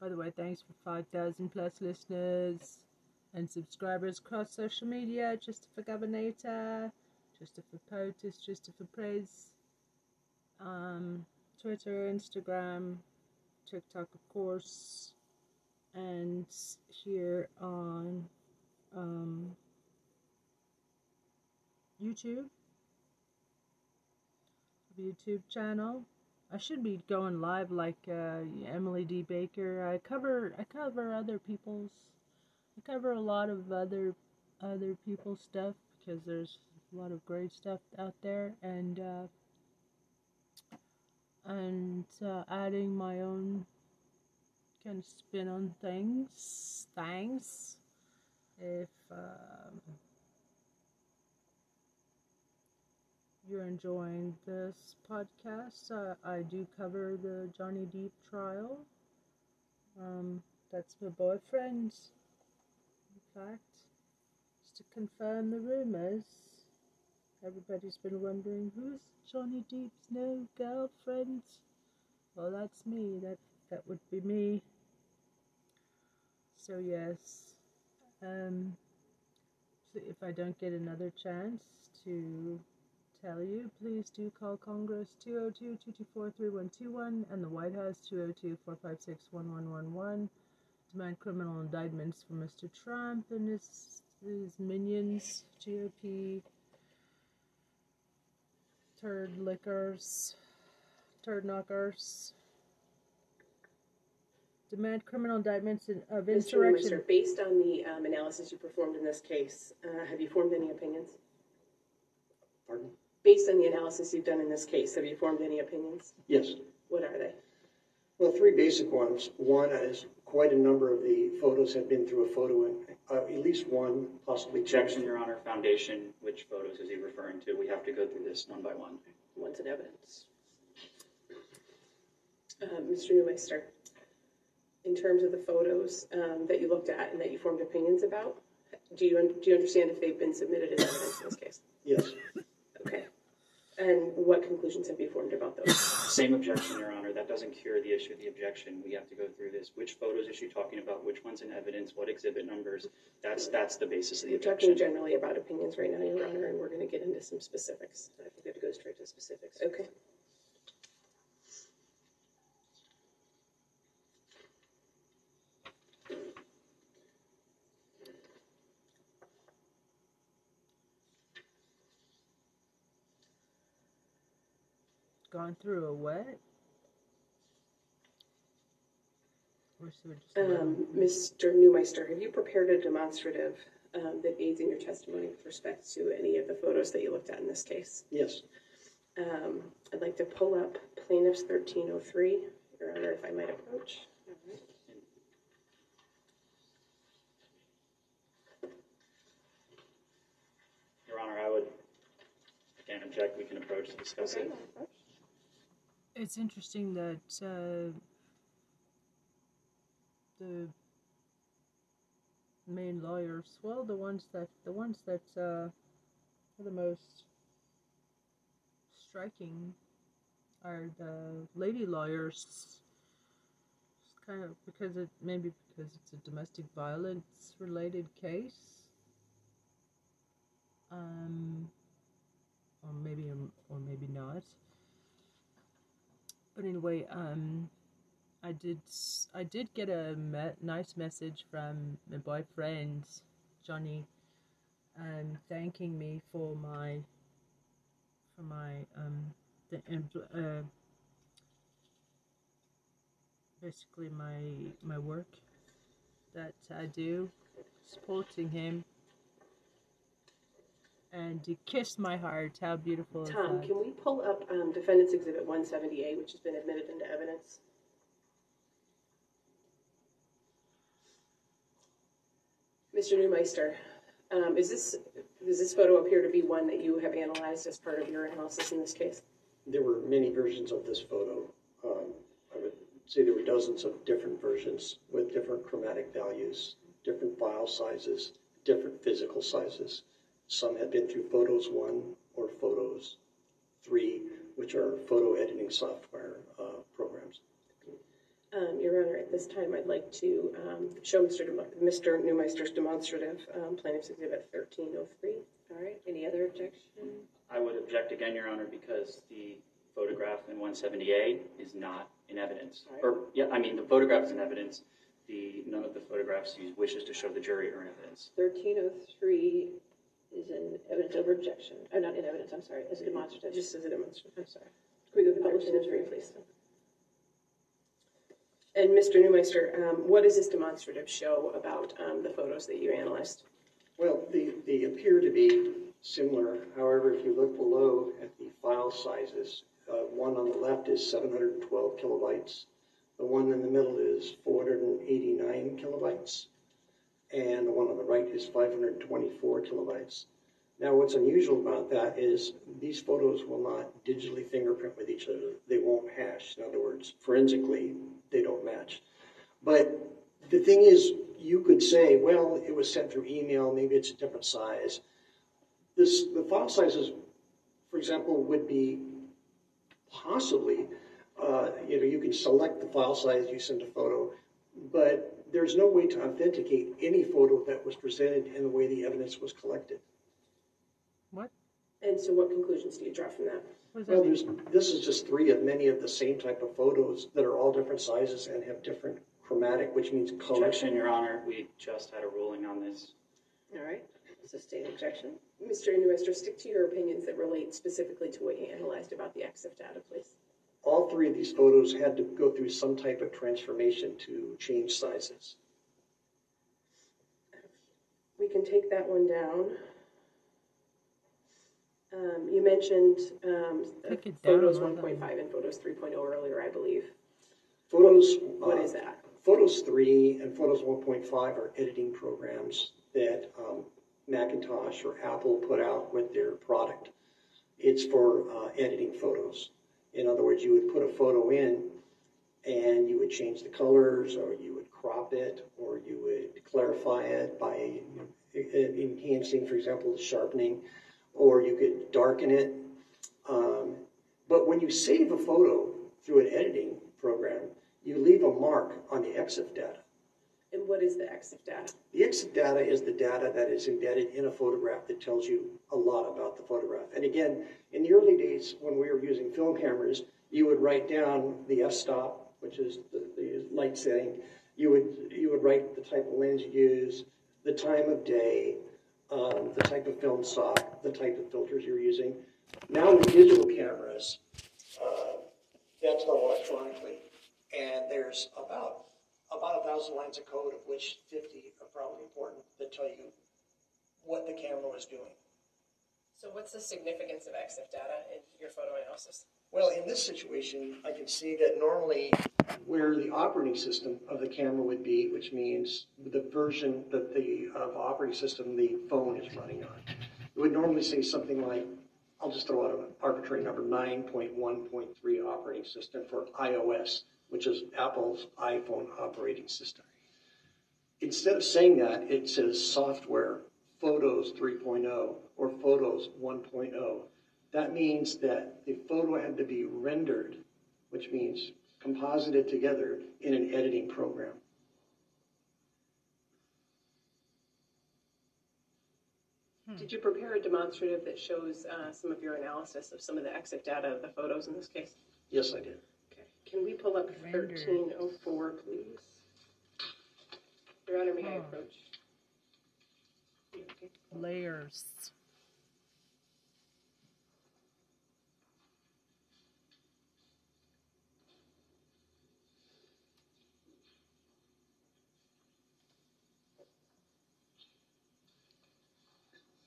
By the way, thanks for 5,000 plus listeners and subscribers across social media. Just for Governator, just for POTUS, just for Praise, um, Twitter, Instagram, TikTok, of course, and here on um, YouTube. YouTube channel. I should be going live like uh, Emily D. Baker. I cover I cover other people's I cover a lot of other other people's stuff because there's a lot of great stuff out there and uh, and uh, adding my own of spin on things. Thanks. If um, you're enjoying this podcast, uh, I do cover the Johnny Depp trial. Um, that's my boyfriend. In fact, just to confirm the rumors, everybody's been wondering who's Johnny Depp's new girlfriend. Well, that's me. That that would be me. So yes, um, if I don't get another chance to tell you, please do call Congress 202-224-3121 and the White House 202-456-1111. Demand criminal indictments for Mr. Trump and his, his minions, GOP, turd lickers, turd knockers. Demand criminal indictments in- of Mr. insurrection. Neumeister, based on the um, analysis you performed in this case, uh, have you formed any opinions? Pardon? Based on the analysis you've done in this case, have you formed any opinions? Yes. What are they? Well, three basic ones. One is quite a number of the photos have been through a photo, uh, at least one, possibly two. Objection, Your Honor, foundation, which photos is he referring to? We have to go through this one by one. One's in evidence. Uh, Mr. Neumeister, in terms of the photos um, that you looked at and that you formed opinions about, do you, un- do you understand if they've been submitted as evidence in this case? Yes. Okay. And what conclusions have you formed about those? Same objection, Your Honor. That doesn't cure the issue of the objection. We have to go through this. Which photos is she talking about? Which one's in evidence? What exhibit numbers? That's, that's the basis of the You're talking objection. generally about opinions right now, Your Honor, and we're going to get into some specifics. I think we have to go straight to specifics. Okay. Gone through a what? Or should just Um, Mr. Neumeister, have you prepared a demonstrative um, that aids in your testimony with respect to any of the photos that you looked at in this case? Yes. Um, I'd like to pull up plaintiff's 1303, Your Honor, if I might approach. Your Honor, I would, again, object. We can approach to discuss it. It's interesting that uh, the main lawyers, well, the ones that the ones that uh, are the most striking are the lady lawyers. Kind of because it maybe because it's a domestic violence related case. Um, or maybe or maybe not. But anyway, um, I did I did get a me- nice message from my boyfriend Johnny, um, thanking me for my for my um the uh, basically my my work that I do, supporting him. And he kissed my heart. How beautiful Tom, that? can we pull up um, Defendant's Exhibit 178, which has been admitted into evidence? Mr. Neumeister, um, is this, does this photo appear to be one that you have analyzed as part of your analysis in this case? There were many versions of this photo. Um, I would say there were dozens of different versions with different chromatic values, different file sizes, different physical sizes. Some had been through Photos One or Photos Three, which are photo editing software uh, programs. Um, Your Honor, at this time, I'd like to um, show Mr. Dem- Mr. Neumeister's demonstrative um, Plaintiff's Exhibit 1303. All right, any other objection? I would object again, Your Honor, because the photograph in 178 is not in evidence. All right. Or, yeah, I mean, the photograph is in evidence. The, none of the photographs he wishes to show the jury are in evidence. Thirteen oh three is in evidence over objection, or not in evidence, I'm sorry, as a demonstrative. Just as a demonstrative. I'm sorry. Can we go to Published in 1303, the please? And Mr. Neumeister, um, what does this demonstrative show about um, the photos that you analyzed? Well, they, they appear to be similar. However, if you look below at the file sizes, uh, one on the left is 712 kilobytes. The one in the middle is 489 kilobytes. And the one on the right is 524 kilobytes. Now, what's unusual about that is these photos will not digitally fingerprint with each other. They won't hash. In other words, forensically, they don't match. But the thing is, you could say, well, it was sent through email, maybe it's a different size. This, the file sizes, for example, would be possibly, uh, you know, you can select the file size you send a photo, but there's no way to authenticate any photo that was presented in the way the evidence was collected. What? And so what conclusions do you draw from that? What does that Well, mean? there's, this is just three of many of the same type of photos that are all different sizes and have different chromatic, which means color. Objection, Your Honor. We just had a ruling on this. All right, sustained objection. Mr. Neumeister, stick to your opinions that relate specifically to what you analyzed about the EXIF data, please. All three of these photos had to go through some type of transformation to change sizes. We can take that one down. Um, you mentioned, um, Take it down, photos why one not? point and photos 3.0 earlier, I believe. Photos. What uh, is that? Photos 3 and Photos 1.5 are editing programs that um, Macintosh or Apple put out with their product. It's for uh, editing photos. In other words, you would put a photo in and you would change the colors or you would crop it or you would clarify it by enhancing, for example, the sharpening, or you could darken it. Um, but when you save a photo through an editing program, you leave a mark on the EXIF data. And what is the EXIF data? The EXIF data is the data that is embedded in a photograph that tells you a lot about the photograph. And again, in the early days when we were using film cameras, you would write down the f-stop, which is the, the light setting. You would you would write the type of lens you use, the time of day, um, the type of film stock, the type of filters you're using. Now with digital cameras, uh, that's done electronically, and there's about about a thousand lines of code, of which 50 are probably important, that tell you what the camera was doing. So what's the significance of EXIF data in your photo analysis? Well, in this situation, I can see that normally where the operating system of the camera would be, which means the version that the of operating system the phone is running on, it would normally say something like, I'll just throw out an arbitrary number, 9.1.3 operating system for iOS, which is Apple's iPhone operating system. Instead of saying that, it says software Photos 3.0 or Photos 1.0. That means that the photo had to be rendered, which means composited together in an editing program. Did you prepare a demonstrative that shows uh, some of your analysis of some of the EXIF data of the photos in this case? Yes, I did. Can we pull up Rendered. thirteen oh four, please? Your Honor, may I approach? Okay. Layers.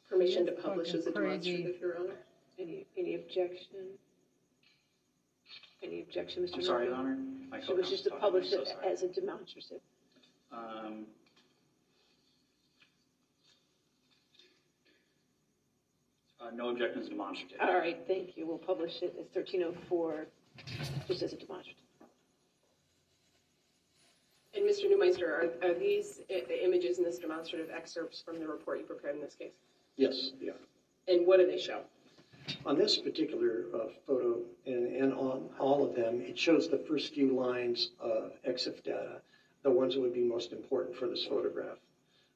Permission to That's publish as a crazy. demonstrative, Your Honor? Any, any objection? Any objection, Mr. I'm sorry, Murphy? Your Honor. My She wishes to co-counsel's publish I'm so it sorry. as a demonstrative. Um, uh, no objections demonstrative. All right, thank you. We'll publish it as thirteen oh four, just as a demonstrative. And Mr. Neumeister, are, are these i- the images in this demonstrative excerpts from the report you prepared in this case? Yes, they are. And what do they show? On this particular uh, photo and, and on all of them, it shows the first few lines of EXIF data, the ones that would be most important for this photograph.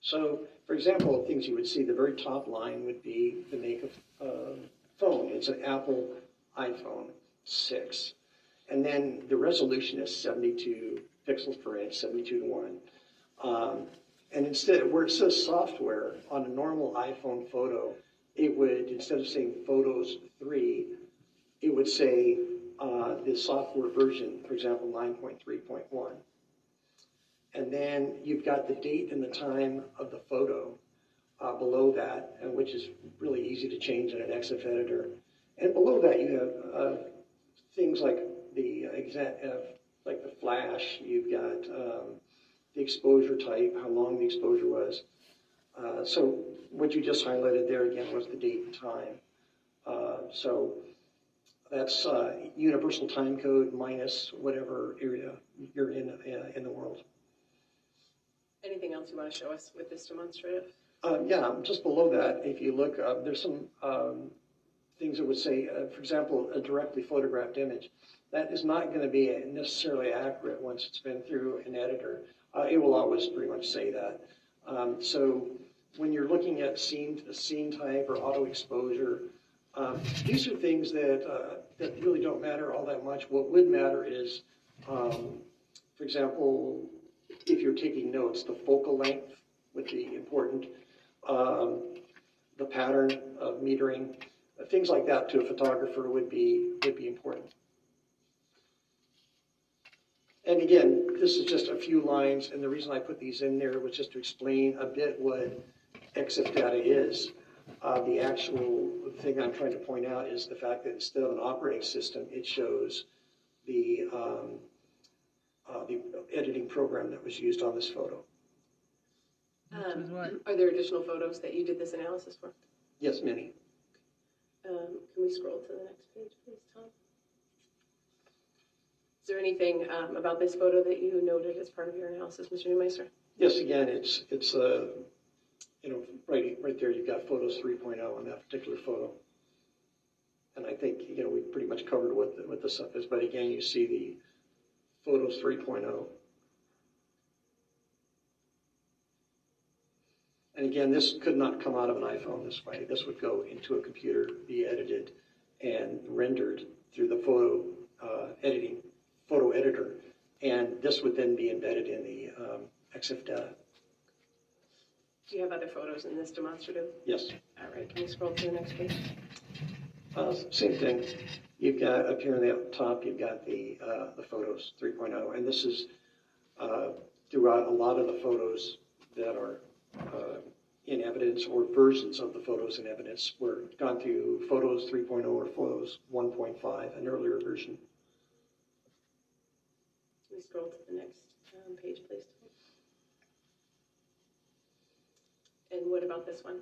So, for example, things you would see, the very top line would be the make of uh, phone. It's an Apple iPhone 6. And then the resolution is 72 pixels per inch, 72 to 1. Um, and instead, where it says software on a normal iPhone photo, it would, instead of saying Photos 3, it would say uh, the software version, for example, 9.3.1. And then you've got the date and the time of the photo uh, below that, uh, which is really easy to change in an EXIF editor. And below that, you have uh, things like the exact, uh, like the flash. You've got um, the exposure type, how long the exposure was. Uh, so what you just highlighted there again was the date and time. Uh, so that's uh, universal time code minus whatever area you're in uh, in the world. Anything else you want to show us with this demonstrative? Uh, yeah, just below that, if you look, there's some um, things that would say, uh, for example, a directly photographed image. That is not going to be necessarily accurate once it's been through an editor. Uh, it will always pretty much say that. Um, so when you're looking at scene scene type or auto exposure, um, these are things that uh, that really don't matter all that much. What would matter is, um, for example, if you're taking notes, the focal length would be important. Um, the pattern of metering, uh, things like that to a photographer would be would be important. And again, this is just a few lines, and the reason I put these in there was just to explain a bit what EXIF data is. Uh, the actual thing I'm trying to point out is the fact that instead of an operating system, it shows the, um, uh, the editing program that was used on this photo. Um. Are there additional photos that you did this analysis for? Yes, many. Um, Can we scroll to the next page, please, Tom? Is there anything um, about this photo that you noted as part of your analysis, Mr. Neumeister? Yes, again, it's, it's, uh, you know, right, right there, you've got photos 3.0 on that particular photo. And I think, you know, we pretty much covered what, the- what the stuff is, but again, you see the photos oh. 3.0. And again, this could not come out of an iPhone this way. This would go into a computer, be edited and rendered through the photo uh, editing, photo editor. And this would then be embedded in the um, EXIF data. Do you have other photos in this demonstrative? Yes. All right, can we scroll to the next page? Uh, same thing. You've got up here in the top, you've got the uh, the photos 3.0, and this is uh, throughout a lot of the photos that are uh, in evidence or versions of the photos in evidence. We're gone through photos 3.0 or photos 1.5, an earlier version. Can we scroll to the next um, page, please? And what about this one?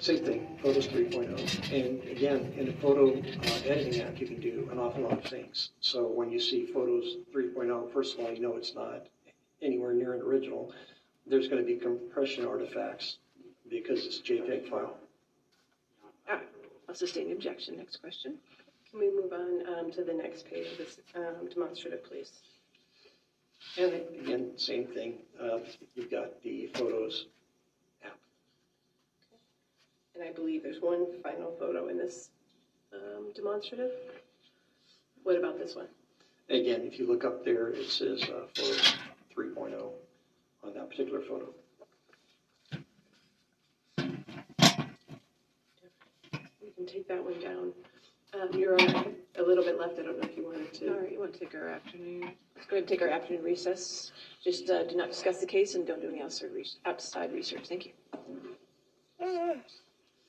Same thing, Photos 3.0. And again, in the photo uh, editing app, you can do an awful lot of things. So when you see Photos 3.0, first of all, you know it's not anywhere near an original. There's going to be compression artifacts because it's a JPEG file. All right, I'll sustain the objection. Next question. Can we move on um, to the next page of this um, demonstrative, please? And again, same thing. Uh, You've got the Photos app. And I believe there's one final photo in this um, demonstrative. What about this one? Again, if you look up there, it says uh, Photos 3.0 on that particular photo. We can take that one down. Um, You're on a little bit left. I don't know if you wanted to. All right, you want to take our afternoon, let's go ahead and take our afternoon recess. Just uh, do not discuss the case and don't do any outside outside research. Thank you.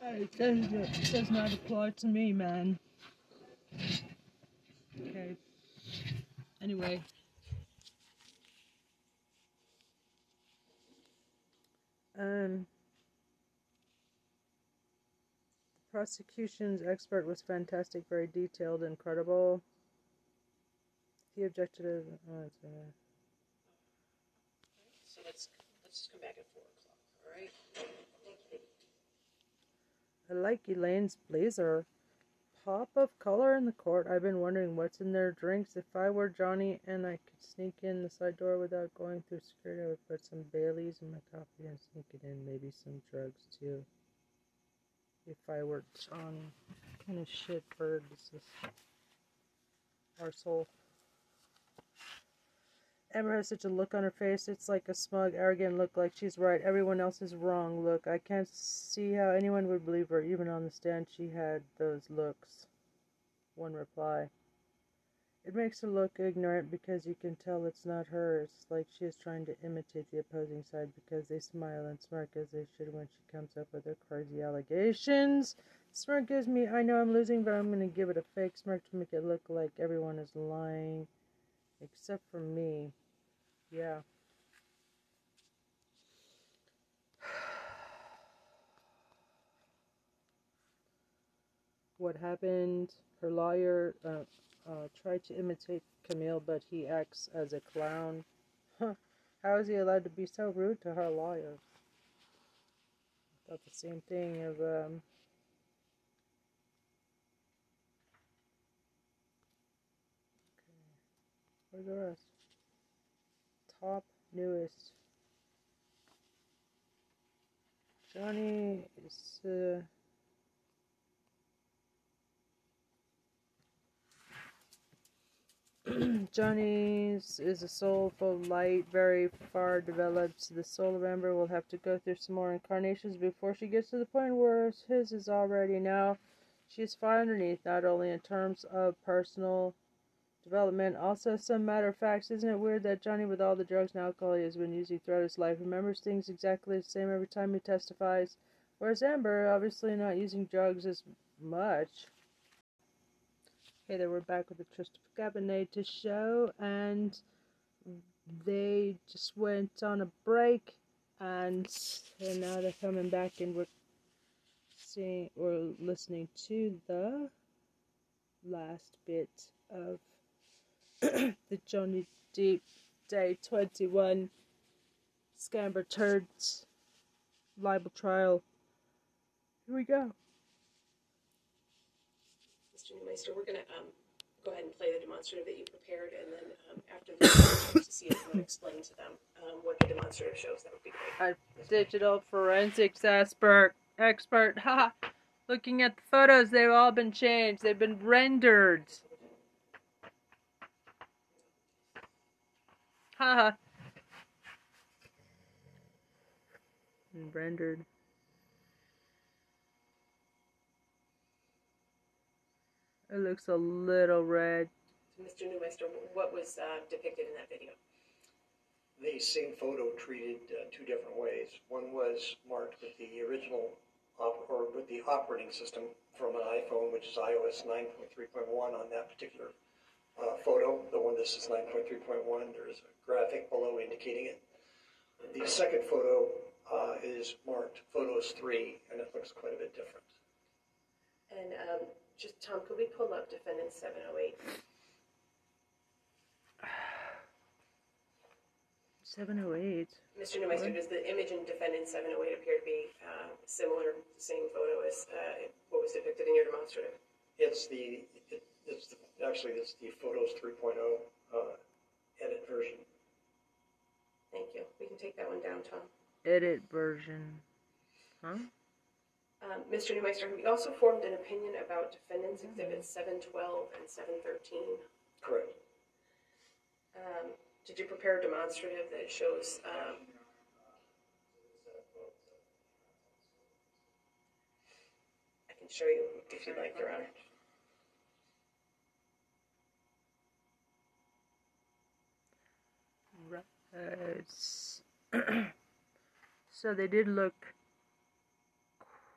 Uh, it does, it does not apply to me, man. Okay. Anyway. Um. The prosecution's expert was fantastic, very detailed, incredible. He objected to. Oh, it's, uh, So let's, let's just come back at four o'clock, all right? I like Elaine's blazer. Pop of color in the court. I've been wondering what's in their drinks. If I were Johnny and I could sneak in the side door without going through security, I would put some Baileys in my coffee and sneak it in. Maybe some drugs too. If I were Johnny. What kind of shit bird is this? Arsehole. Amber has such a look on her face. It's like a smug, arrogant look, like she's right. Everyone else is wrong. Look, I can't see how anyone would believe her. Even on the stand, she had those looks. One reply. It makes her look ignorant because you can tell it's not hers, like she is trying to imitate the opposing side because they smile and smirk as they should when she comes up with her crazy allegations. Smirk gives me, I know I'm losing, but I'm going to give it a fake smirk to make it look like everyone is lying, except for me. Yeah. What happened? Her lawyer uh, uh, tried to imitate Camille, but he acts as a clown. How is he allowed to be so rude to her lawyer? Thought the same thing of um, Where's the rest? Top newest. Johnny is uh, Johnny's is a soulful light, very far developed. The soul of Amber will have to go through some more incarnations before she gets to the point where his is already now. She is far underneath, not only in terms of personal development. Also, some matter of facts. Isn't it weird that Johnny, with all the drugs and alcohol he has been using throughout his life, remembers things exactly the same every time he testifies? Whereas Amber, obviously not using drugs as much. Okay, then we're back with the Trust Cabinet to show, and they just went on a break, and, and now they're coming back, and we're seeing or listening to the last bit of the Johnny Depp Day 21 Scamber Turds libel trial. Here we go. Mr. Neumeister, we're gonna, um, go ahead and play the demonstrative that you prepared, and then, um, after the, to see if you to explain to them, um, what the demonstrative shows, that would be great. A digital forensics expert, expert, haha. Looking at the photos, they've all been changed. They've been rendered. Haha. rendered. It looks a little red. Mr. Neumeister, what was, uh, depicted in that video? The same photo treated uh, two different ways. One was marked with the original op- or with the operating system from an iPhone, which is iOS 9.3.1 on that particular uh, photo. The one this is 9.3.1, there is a graphic below indicating it. The second photo uh, is marked Photos 3, and it looks quite a bit different. And, um, just, Tom, could we pull up defendant seven oh eight? 708. Mr. Neumeister, does the image in defendant seven oh eight appear to be, uh, similar, same photo as, uh, what was depicted in your demonstrative? It's the, it, it's the, actually, it's the Photos 3.0 uh, edit version. Thank you. We can take that one down, Tom. Edit version. Huh? Um, Mr. Neumeister, we also formed an opinion about defendants exhibits seven twelve and seven thirteen. Correct. Um, did you prepare a demonstrative that shows, um, I can show you if you'd like, Your Honor. It's so they did look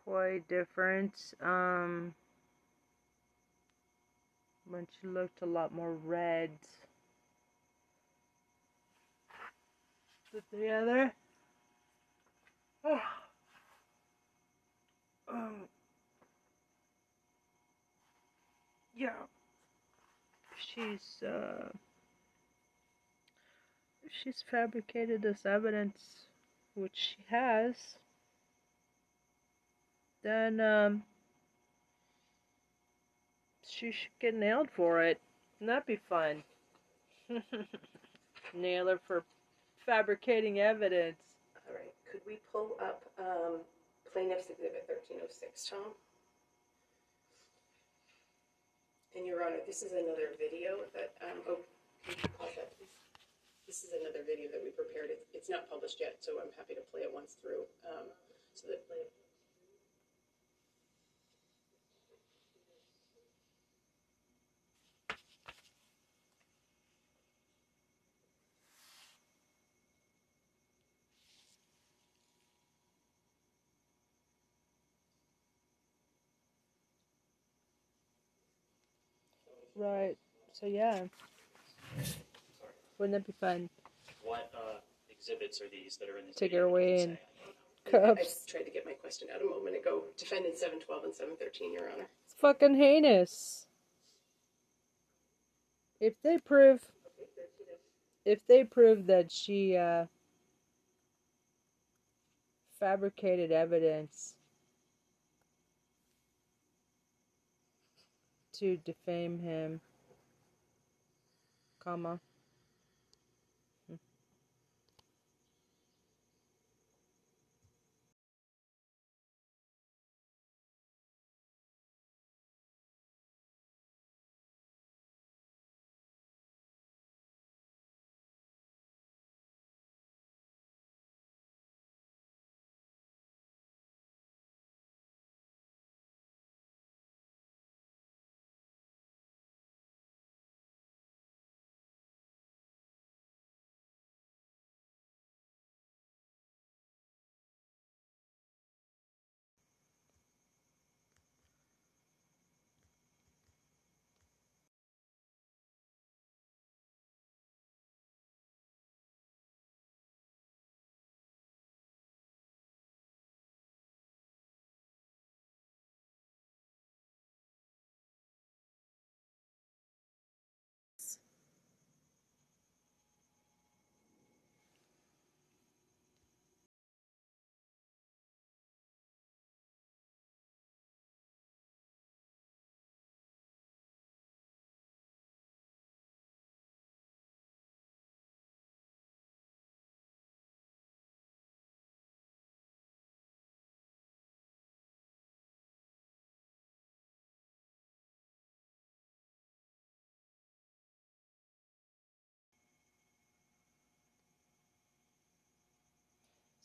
quite different. Um, when she looked a lot more red. Put together. Oh. Um. Yeah. She's uh she's fabricated this evidence, which she has, then um, she should get nailed for it. And that'd be fun. Nail her for fabricating evidence. All right, could we pull up, um, plaintiff's exhibit thirteen oh six, Tom? And Your Honor, this is another video that, um, oh, This is another video that we prepared. It's, it's not published yet, so I'm happy to play it once through, um, so that. Right. So yeah. Wouldn't that be fun? What uh, exhibits are these that are in this Take video? her away and say? I just tried to get my question out a moment ago. Defendant seven twelve and seven thirteen, Your Honor. It's fucking heinous. If they prove if they prove that she uh fabricated evidence to defame him, comma,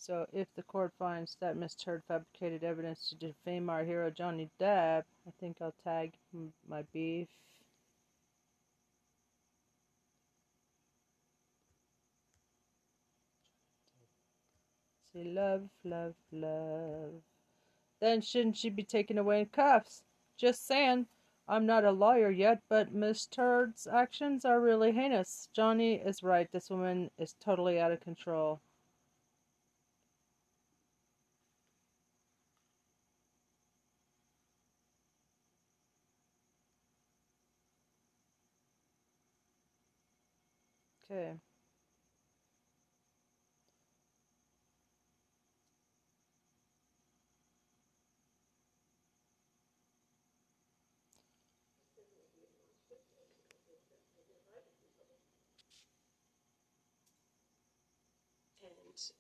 So if the court finds that Ms. Turd fabricated evidence to defame our hero Johnny Depp, I think I'll tag my beef. See, love, love, love. Then shouldn't she be taken away in cuffs? Just saying. I'm not a lawyer yet, but Miss Turd's actions are really heinous. Johnny is right. This woman is totally out of control. And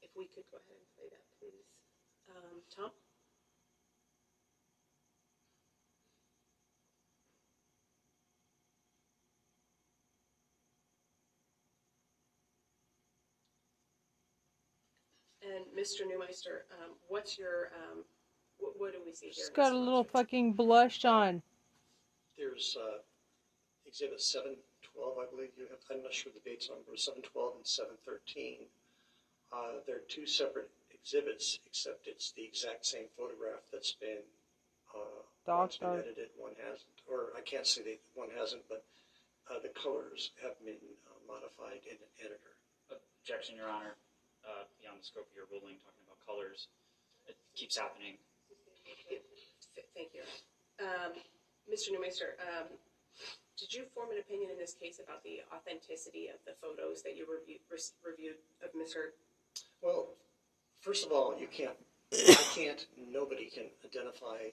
if we could go ahead and play that, please. Um, Tom? And Mr. Neumeister, um, what's your, um, what, what do we see here? She's in got a little photo? fucking blush on. There's uh, exhibit 712, I believe you have, I'm not sure the dates on, but 712 and 713. Uh, They're two separate exhibits, except it's the exact same photograph that's been, uh, one's been Doctor. edited, one hasn't, or I can't say that one hasn't, but uh, the colors have been uh, modified in an editor. Objection, Your Honor, uh, beyond the scope of your ruling, talking about colors. It keeps happening. Thank you. Um, Mr. Neumeister, um, did you form an opinion in this case about the authenticity of the photos that you reviewed, reviewed of Ms. Heard? Well, first of all, you can't, I can't, nobody can identify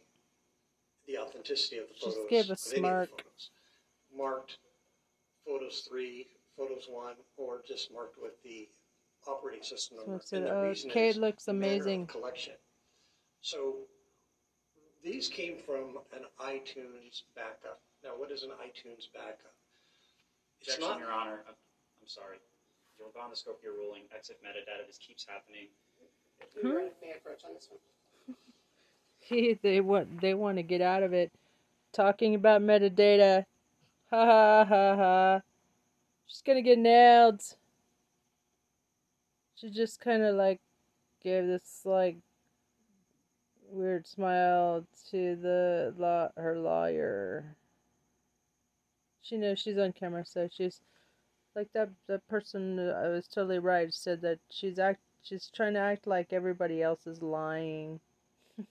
the authenticity of the photos. Just photos. give a of any of the smirk. photos. Marked photos three, photos one, or just marked with the operating system So number. it said, And the "Oh, uh, reason Kate is looks amazing." Collection. So these came from an iTunes backup. Now, what is an iTunes backup? It's Objection, not, Your Honor. I'm I'm sorry. You're beyond the scope of your ruling. EXIF metadata. This keeps happening. Your Honor, May I approach on this one? they want they want to get out of it. Talking about metadata. Ha ha ha ha. She's gonna get nailed. She just kind of like gave this like weird smile to the law her lawyer. She knows she's on camera, so she's like that. That person I was totally right. Said that she's act. She's trying to act like everybody else is lying.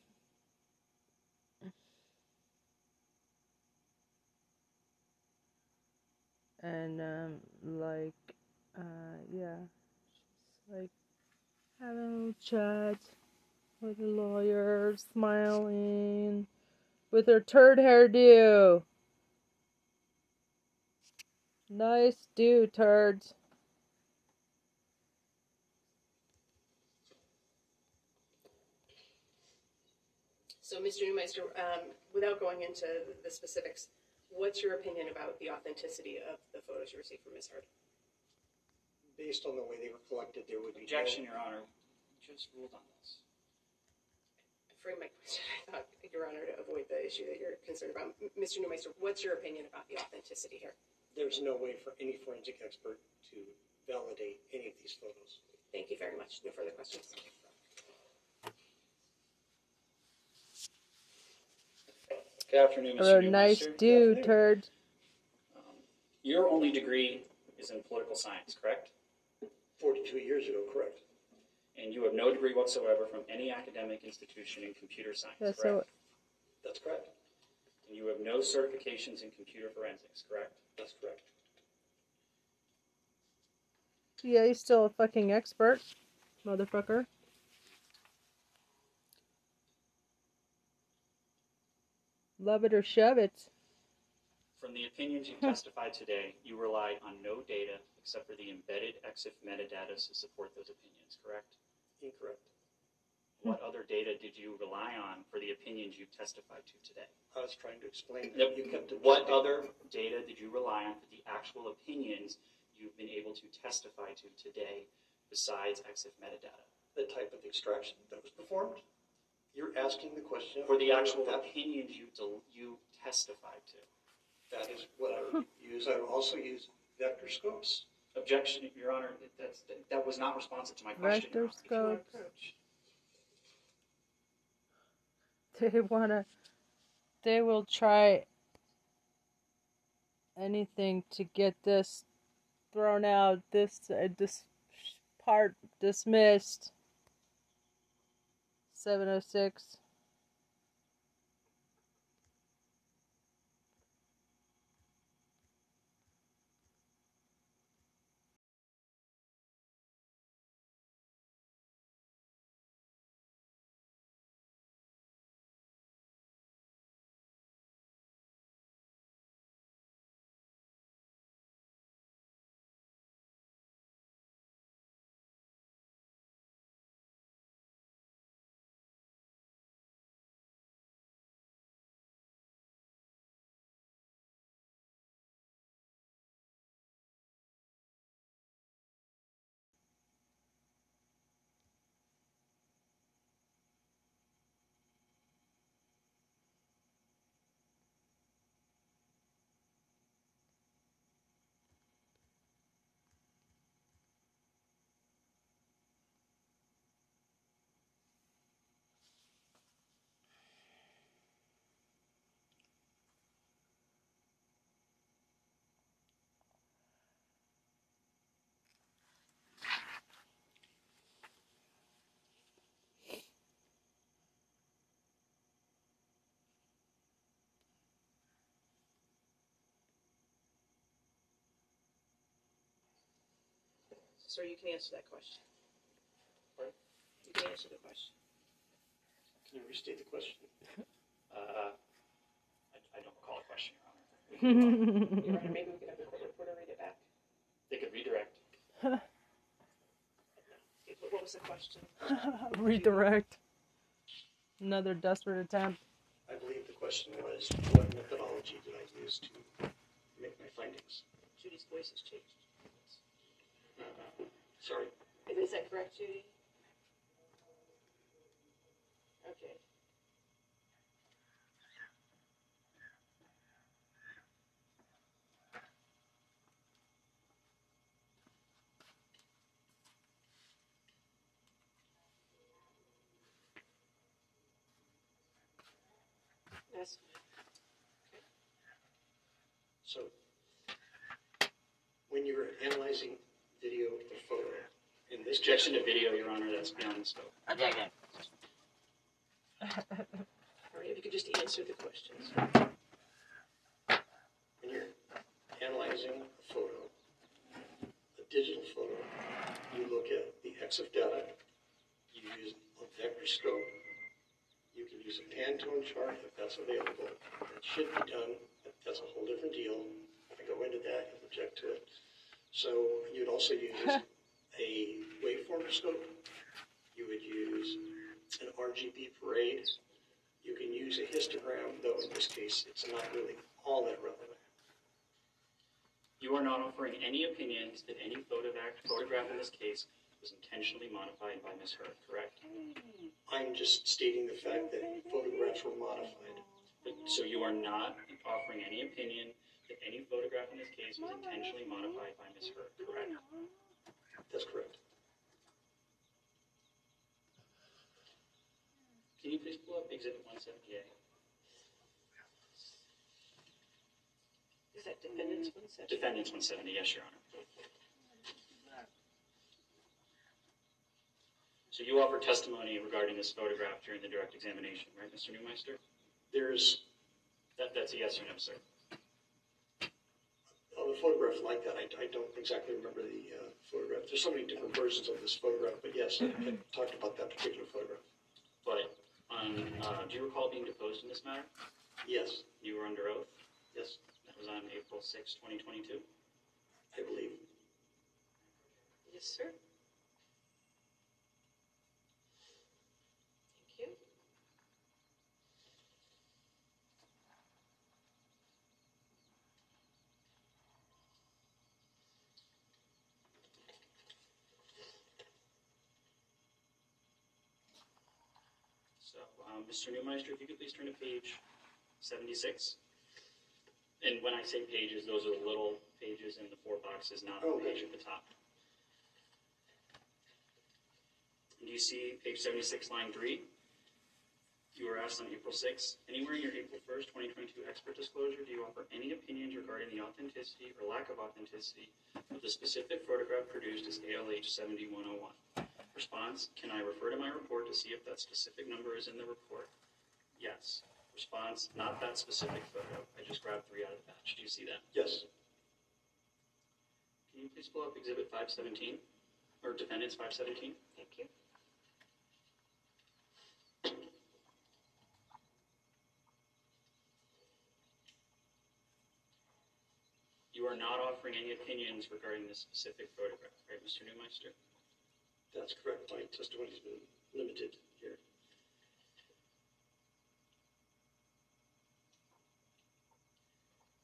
and um like uh yeah like having a chat with the lawyer smiling with her turd hairdo nice do turds So, Mr. Neumeister, um, without going into the specifics, what's your opinion about the authenticity of the photos you received from Ms. Heard? Based on the way they were collected, there would be. no- Objection, Your Honor. We Just ruled on this. I framed my question, I thought, Your Honor, to avoid the issue that you're concerned about. M- Mr. Neumeister, what's your opinion about the authenticity here? There's no way for any forensic expert to validate any of these photos. Thank you very much. No further questions. Good afternoon, or Mr. a nice Neumeister. do turd um, Your only degree is in political science, correct? Forty-two years ago, correct? And you have no degree whatsoever from any academic institution in computer science, yeah correct? so That's correct. And you have no certifications in computer forensics, correct? That's correct. yeah he's still a fucking expert motherfucker love it or shove it From the opinions you testified today, you relied on no data except for the embedded EXIF metadata to support those opinions, correct? Incorrect. What other data did you rely on for the opinions you testified to today? I was trying to explain that you kept. What other data did you rely on for the actual opinions you've been able to testify to today besides EXIF metadata? the type of extraction that was performed. You're asking the question. For the actual That- opinions you, del- you testified to. That is what I would use. I would also use vector scopes. Objection, Your Honor, that- that's, that was not responsive to my question. Your Honor. scopes. They wanna. They will try anything to get this thrown out. This uh, this part dismissed. Seven oh six. Sir, you can answer that question. You can answer the question. Can you restate the question? Uh, I, I don't recall a question, Your Honor. Your Honor, maybe we could have the court reporter read it back. They could redirect. What what was the question? Redirect. Another desperate attempt. I believe the question was, what methodology did I use to make my findings? Judy's voice has changed. Sorry. Is that correct, Judy? Okay. That's So, when you're analyzing video or photo, in this Objection to video, Your Honor, that's beyond the scope. All right, if you could just answer the questions. when you're analyzing a photo, a digital photo, you look at the EXIF data, you use a vector scope, you can use a Pantone chart if that's available. That should be done, but that's a whole different deal. If I go into that, you'll object to it. So you'd also use a waveform scope. You would use an RGB parade. You can use a histogram, though in this case, it's not really all that relevant. You are not offering any opinions that any photograph, photograph in this case was intentionally modified by Ms. Heard, correct? I'm just stating the fact that photographs were modified. But- So you are not offering any opinion that any photograph in this case was intentionally modified by Ms. Heard, correct? That's correct. Can you please pull up Exhibit 178? Is that defendant's mm. one section? Defendants 170, yes, Your Honor. So you offered testimony regarding this photograph during the direct examination, right, Mr. Neumeister? There's That, that's a yes or no, sir. Of a photograph like that. I, I don't exactly remember the uh, photograph. There's so many different versions of this photograph, but yes, I, I talked about that particular photograph. But on, uh, do you recall being deposed in this matter? Yes, You were under oath? yes, That was on April 6, 2022? I believe. Yes, sir. Thank you. So, um, Mr. Neumeister, if you could please turn to page seventy-six. And when I say pages, those are the little pages in the four boxes, not the Oh, page at the top. Do you see page seventy-six, line three? You were asked on April sixth, anywhere in your April first, twenty twenty-two expert disclosure, do you offer any opinions regarding the authenticity or lack of authenticity of the specific photograph produced as ALH seventy-one oh one? Response, can I refer to my report to see if that specific number is in the report? Yes. Response, not that specific photo. I just grabbed three out of the batch. Do you see that? Yes. Can you please pull up exhibit five seventeen, or defendants five seventeen? Thank you. You are not offering any opinions regarding this specific photograph, right, Mr. Neumeister? That's correct. My testimony's been limited here.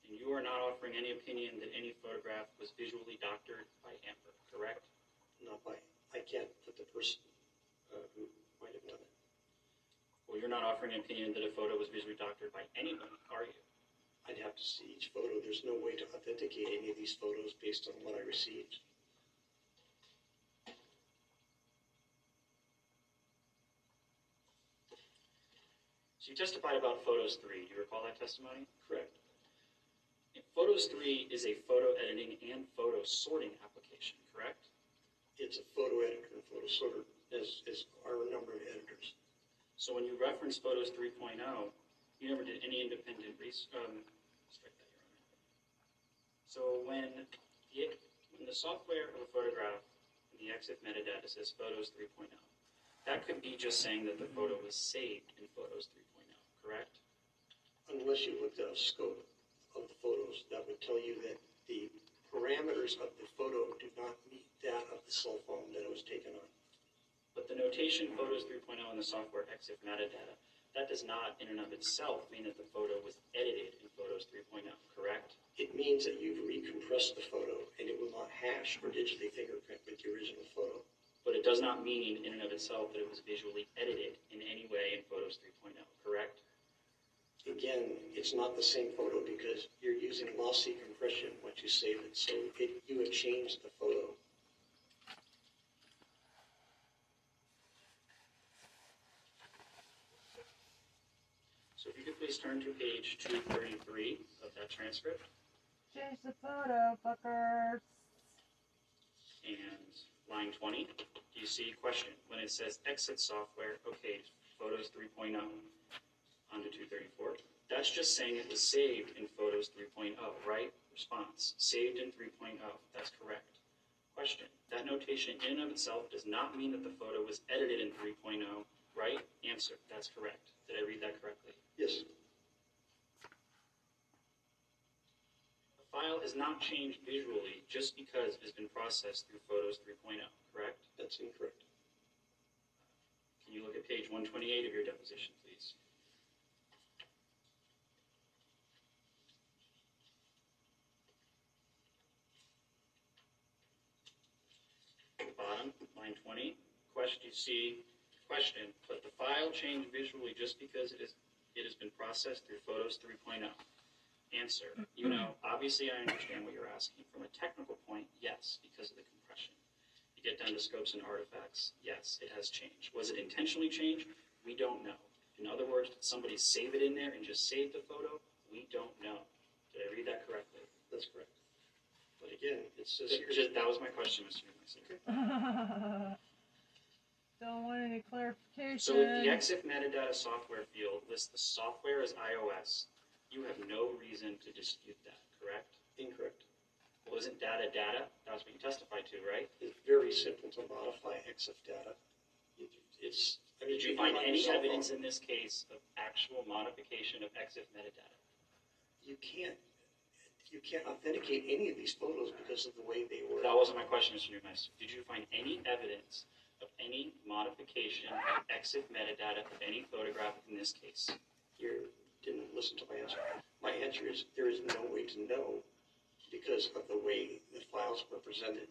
And you are not offering any opinion that any photograph was visually doctored by Amber, correct? Not by, I can't put the person uh, who might have done it. Well, you're not offering an opinion that a photo was visually doctored by anyone, are you? I'd have to see each photo. There's no way to authenticate any of these photos based on what I received. So you testified about Photos 3. Do you recall that testimony? Correct. Photos 3 is a photo editing and photo sorting application, correct? It's a photo editor and photo sorter, as, as are a number of editors. So when you reference Photos 3.0, you never did any independent research. Um, strike that, Your Honor. So when the, when the software of a photograph in the EXIF metadata says Photos 3.0, that could be just saying that the photo was saved in Photos 3.0, correct? Unless you looked at a scope of the photos, that would tell you that the parameters of the photo do not meet that of the cell phone that it was taken on. But the notation Photos 3.0 in the software EXIF metadata, that does not in and of itself mean that the photo was edited in Photos 3.0, correct? It means that you've recompressed the photo and it will not hash or digitally fingerprint with the original photo. But it does not mean in and of itself that it was visually edited in any way in Photos 3.0, correct? Again, it's not the same photo because you're using lossy compression once you save it, so it, you have changed the photo. So if you could please turn to page 233 of that transcript Change the photo, fuckers. and line 20. Do you see question? When it says EXIF software, okay, Photos 3.0 onto 234. That's just saying it was saved in Photos 3.0, right? Response, saved in 3.0. That's correct. Question, that notation in and of itself does not mean that the photo was edited in 3.0, right? Answer, that's correct. Did I read that correctly? Yes, A file is not changed visually just because it has been processed through Photos 3.0, correct? that's incorrect. Can you look at page 128 of your deposition, question you see, question, but the file change visually just because it is it has been processed through Photos 3.0? Answer, you know, obviously I understand what you're asking. From a technical point, yes, because of the compression. You get down to scopes and artifacts, yes, it has changed. Was it intentionally changed? We don't know. In other words, did somebody save it in there and just save the photo? We don't know. Did I read that correctly? That's correct. But again, it says Just- here. just- that was my question, Mr. Neumeister. Don't want any clarification. So if the EXIF metadata software field lists the software as iOS, you have no reason to dispute that, correct? Incorrect. Well, isn't data data? That's what you testified to, right? It's very simple to modify EXIF data. It- It's, I mean, Did you do it find on your any cell phone. evidence in this case of actual modification of EXIF metadata? You can't, you can't authenticate any of these photos because of the way they were. That wasn't my question, Mr. Neumeister. Did you find any evidence of any modification of EXIF metadata of any photograph in this case? You didn't listen to my answer. My answer is, there is no way to know because of the way the files were presented.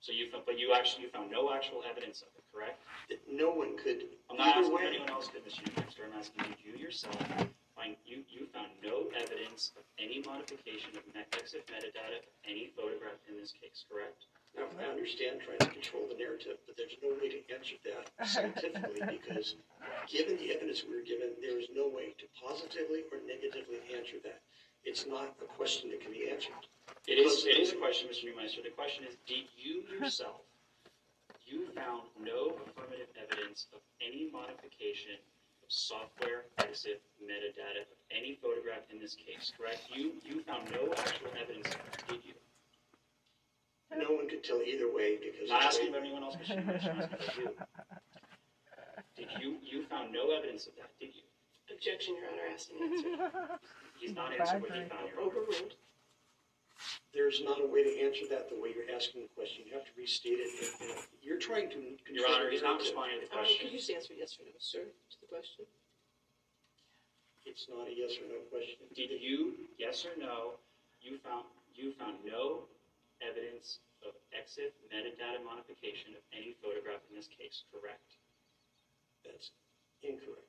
So you, found- but you actually, you found no actual evidence of it, correct? That no one could, I'm not asking way, anyone else could, Mr. Neumeister, I'm asking you yourself find, you, you found no evidence of any modification of me- EXIF metadata of any photograph in this case, correct? Now, I understand trying to control the narrative, but there's no way to answer that scientifically because given the evidence we were given, there is no way to positively or negatively answer that. It's not a question that can be answered. It is, it is a question, Mr. Neumeister. The question is, did you yourself, you found no affirmative evidence of any modification of software EXIF metadata of any photograph in this case, correct? You, you found no actual evidence did you? No one could tell either way because. Not it's- asking about anyone else, Mr. Neumeister, I'm asking about you. Did you, you found no evidence of that, did you? Objection, Your Honor, asked and answered. He's not answering what he found, Your Honor. Overruled. There's not a way to answer that the way you're asking the question. You have to restate it. You know, You're trying to. Your control Honor, the he's not responding to the question. could you just answer yes or no, sir, to the question? It's not a yes or no question. Did you, yes or no, you found, you found no evidence of EXIF metadata modification of any photograph in this case, correct? That's incorrect.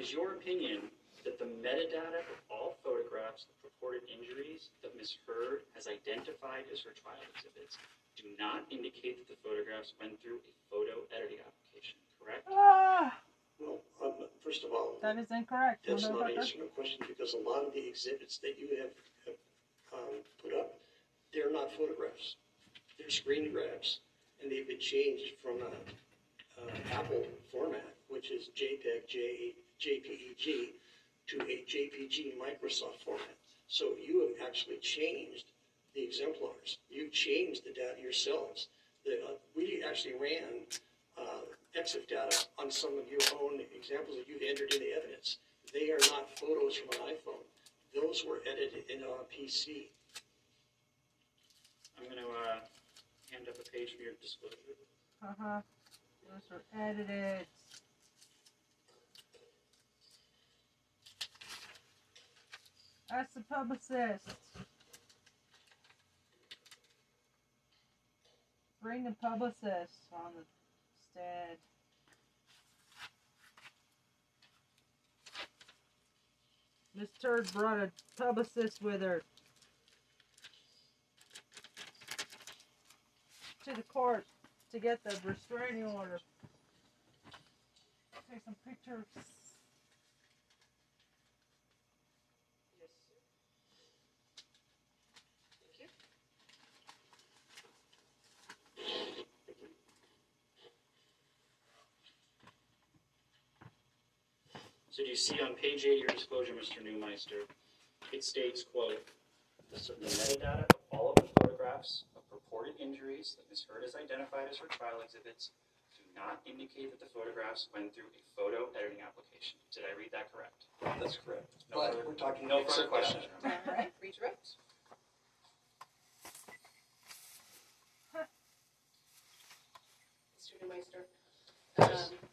It is your opinion that the metadata of all photographs of purported injuries that Ms. Heard has identified as her trial exhibits do not indicate that the photographs went through a photo editing application, correct? Ah, Well, um, first of all, that is incorrect. that's not a motherfucker. yes question because a lot of the exhibits that you have, have um, put up, they're not photographs. They're screen grabs, and they've been changed from a, uh Apple format, which is JPEG, J, JPEG, to a JPG Microsoft format. So you have actually changed the exemplars. You changed the data yourselves. The, uh, we actually ran uh, EXIF data on some of your own examples that you've entered in the evidence. They are not photos from an iPhone. Those were edited in on a PC. I'm gonna, uh, hand up a page for your disclosure. Uh-huh. Those were edited. That's the publicist. Bring the publicist on the stand. Miss Turd brought a publicist with her to the court to get the restraining order. Take some pictures. So you see on page eight of your disclosure, Mr. Neumeister, it states, quote, "The metadata of all of the photographs of purported injuries that Ms. Heard has identified as her trial exhibits do not indicate that the photographs went through a photo editing application." Did I read that correct? That's correct. No But further- we're talking. No EXIF further questions. data. All right, redirect. Mr. Neumeister, um, a moment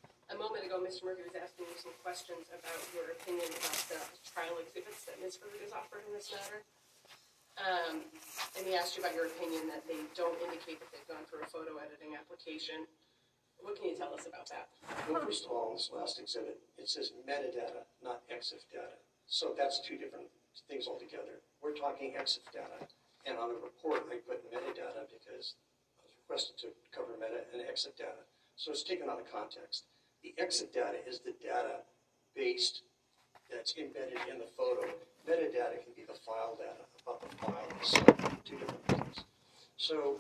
ago, Mr. Murphy was asking you some questions about your opinion about the trial exhibits that Ms. Heard has offered in this matter. Um, and he asked you about your opinion that they don't indicate that they've gone through a photo editing application. What can you tell us about that? Well, first of all, this last exhibit, it says metadata, not EXIF data. So that's two different things altogether. We're talking EXIF data. And on the report, I put metadata because I was requested to cover meta and EXIF data. So it's taken out of context. The EXIF data is the data based that's embedded in the photo. Metadata can be the file data about the file itself, two different things. So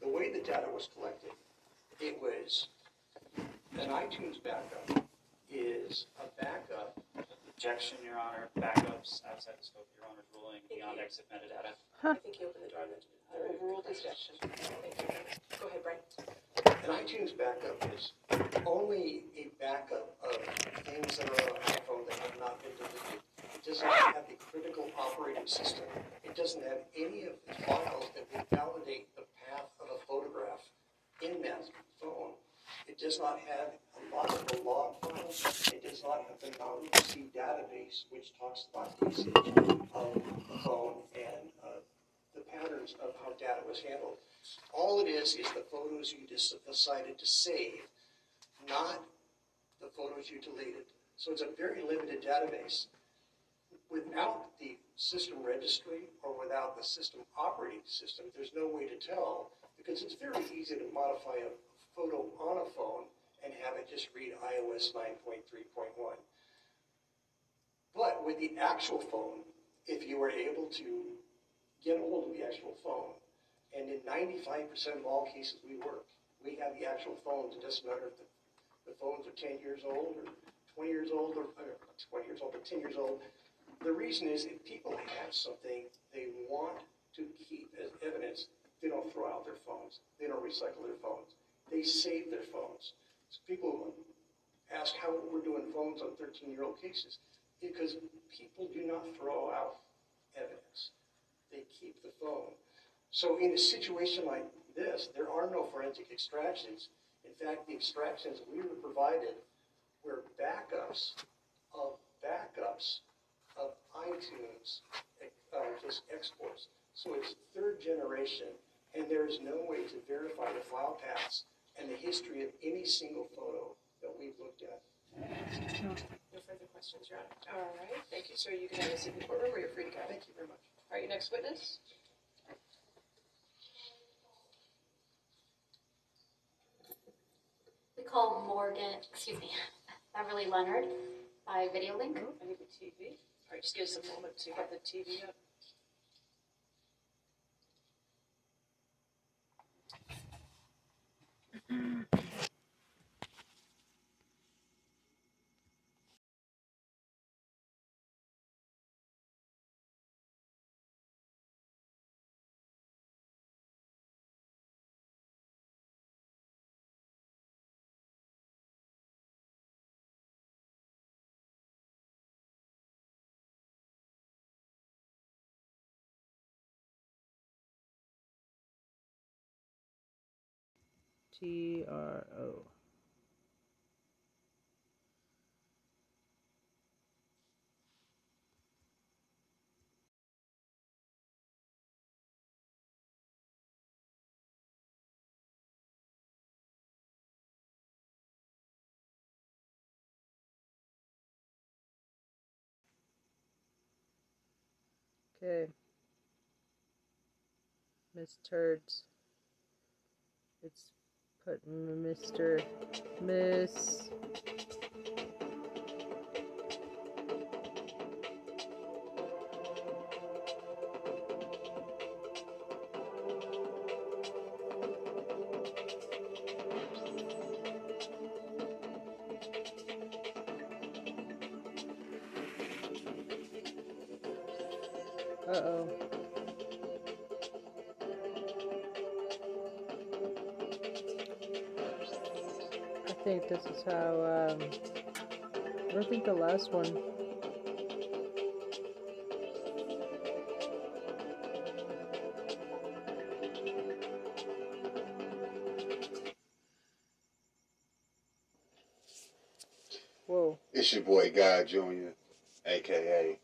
the way the data was collected, it was an iTunes backup is a backup. Objection, Your Honor. Backups outside the scope of Your Honor's ruling beyond EXIF metadata. I think you opened the door on the the overruled objection. Thank you. Go ahead, Bryan. An iTunes backup is only a backup of things that are on iPhone that have not been deleted. It doesn't have the critical operating system. It doesn't have any of the files that would validate the path of a photograph in that phone. It does not have a lot of the log files. It does not have the KnowledgeC database, which talks about usage of the phone and uh, the patterns of how data was handled. All it is is the photos you decided to save, not the photos you deleted. So it's a very limited database. Without the system registry or without the system operating system, there's no way to tell because it's very easy to modify a photo on a phone and have it just read iOS 9.3.1. But with the actual phone, if you were able to get a hold of the actual phone, and in 95% of all cases we work, we have the actual phones. It doesn't matter if the, the phones are 10 years old or 20 years old or uh, 20 years old or 10 years old. The reason is if people have something they want to keep as evidence, they don't throw out their phones. They don't recycle their phones. They save their phones. So people ask how we're doing phones on 13-year-old cases because people do not throw out evidence. They keep the phone. So in a situation like this, there are no forensic extractions. In fact, the extractions we were provided were backups of backups of iTunes, uh, just exports. So it's third generation, and there is no way to verify the file paths and the history of any single photo that we've looked at. No further questions, Your Honor. All right, thank you, sir. You can have a seat in the courtroom, or you're free to go. Thank you very much. All right, your next witness? We call Morgan, excuse me, Beverly Leonard by video link. I need the TV. All right, just give us a moment to get the TV up. T R O. Okay. Miss Turds. It's put Mr. Miss. How, um, I don't think the last one. Whoa. It's your boy Guy Jr., aka.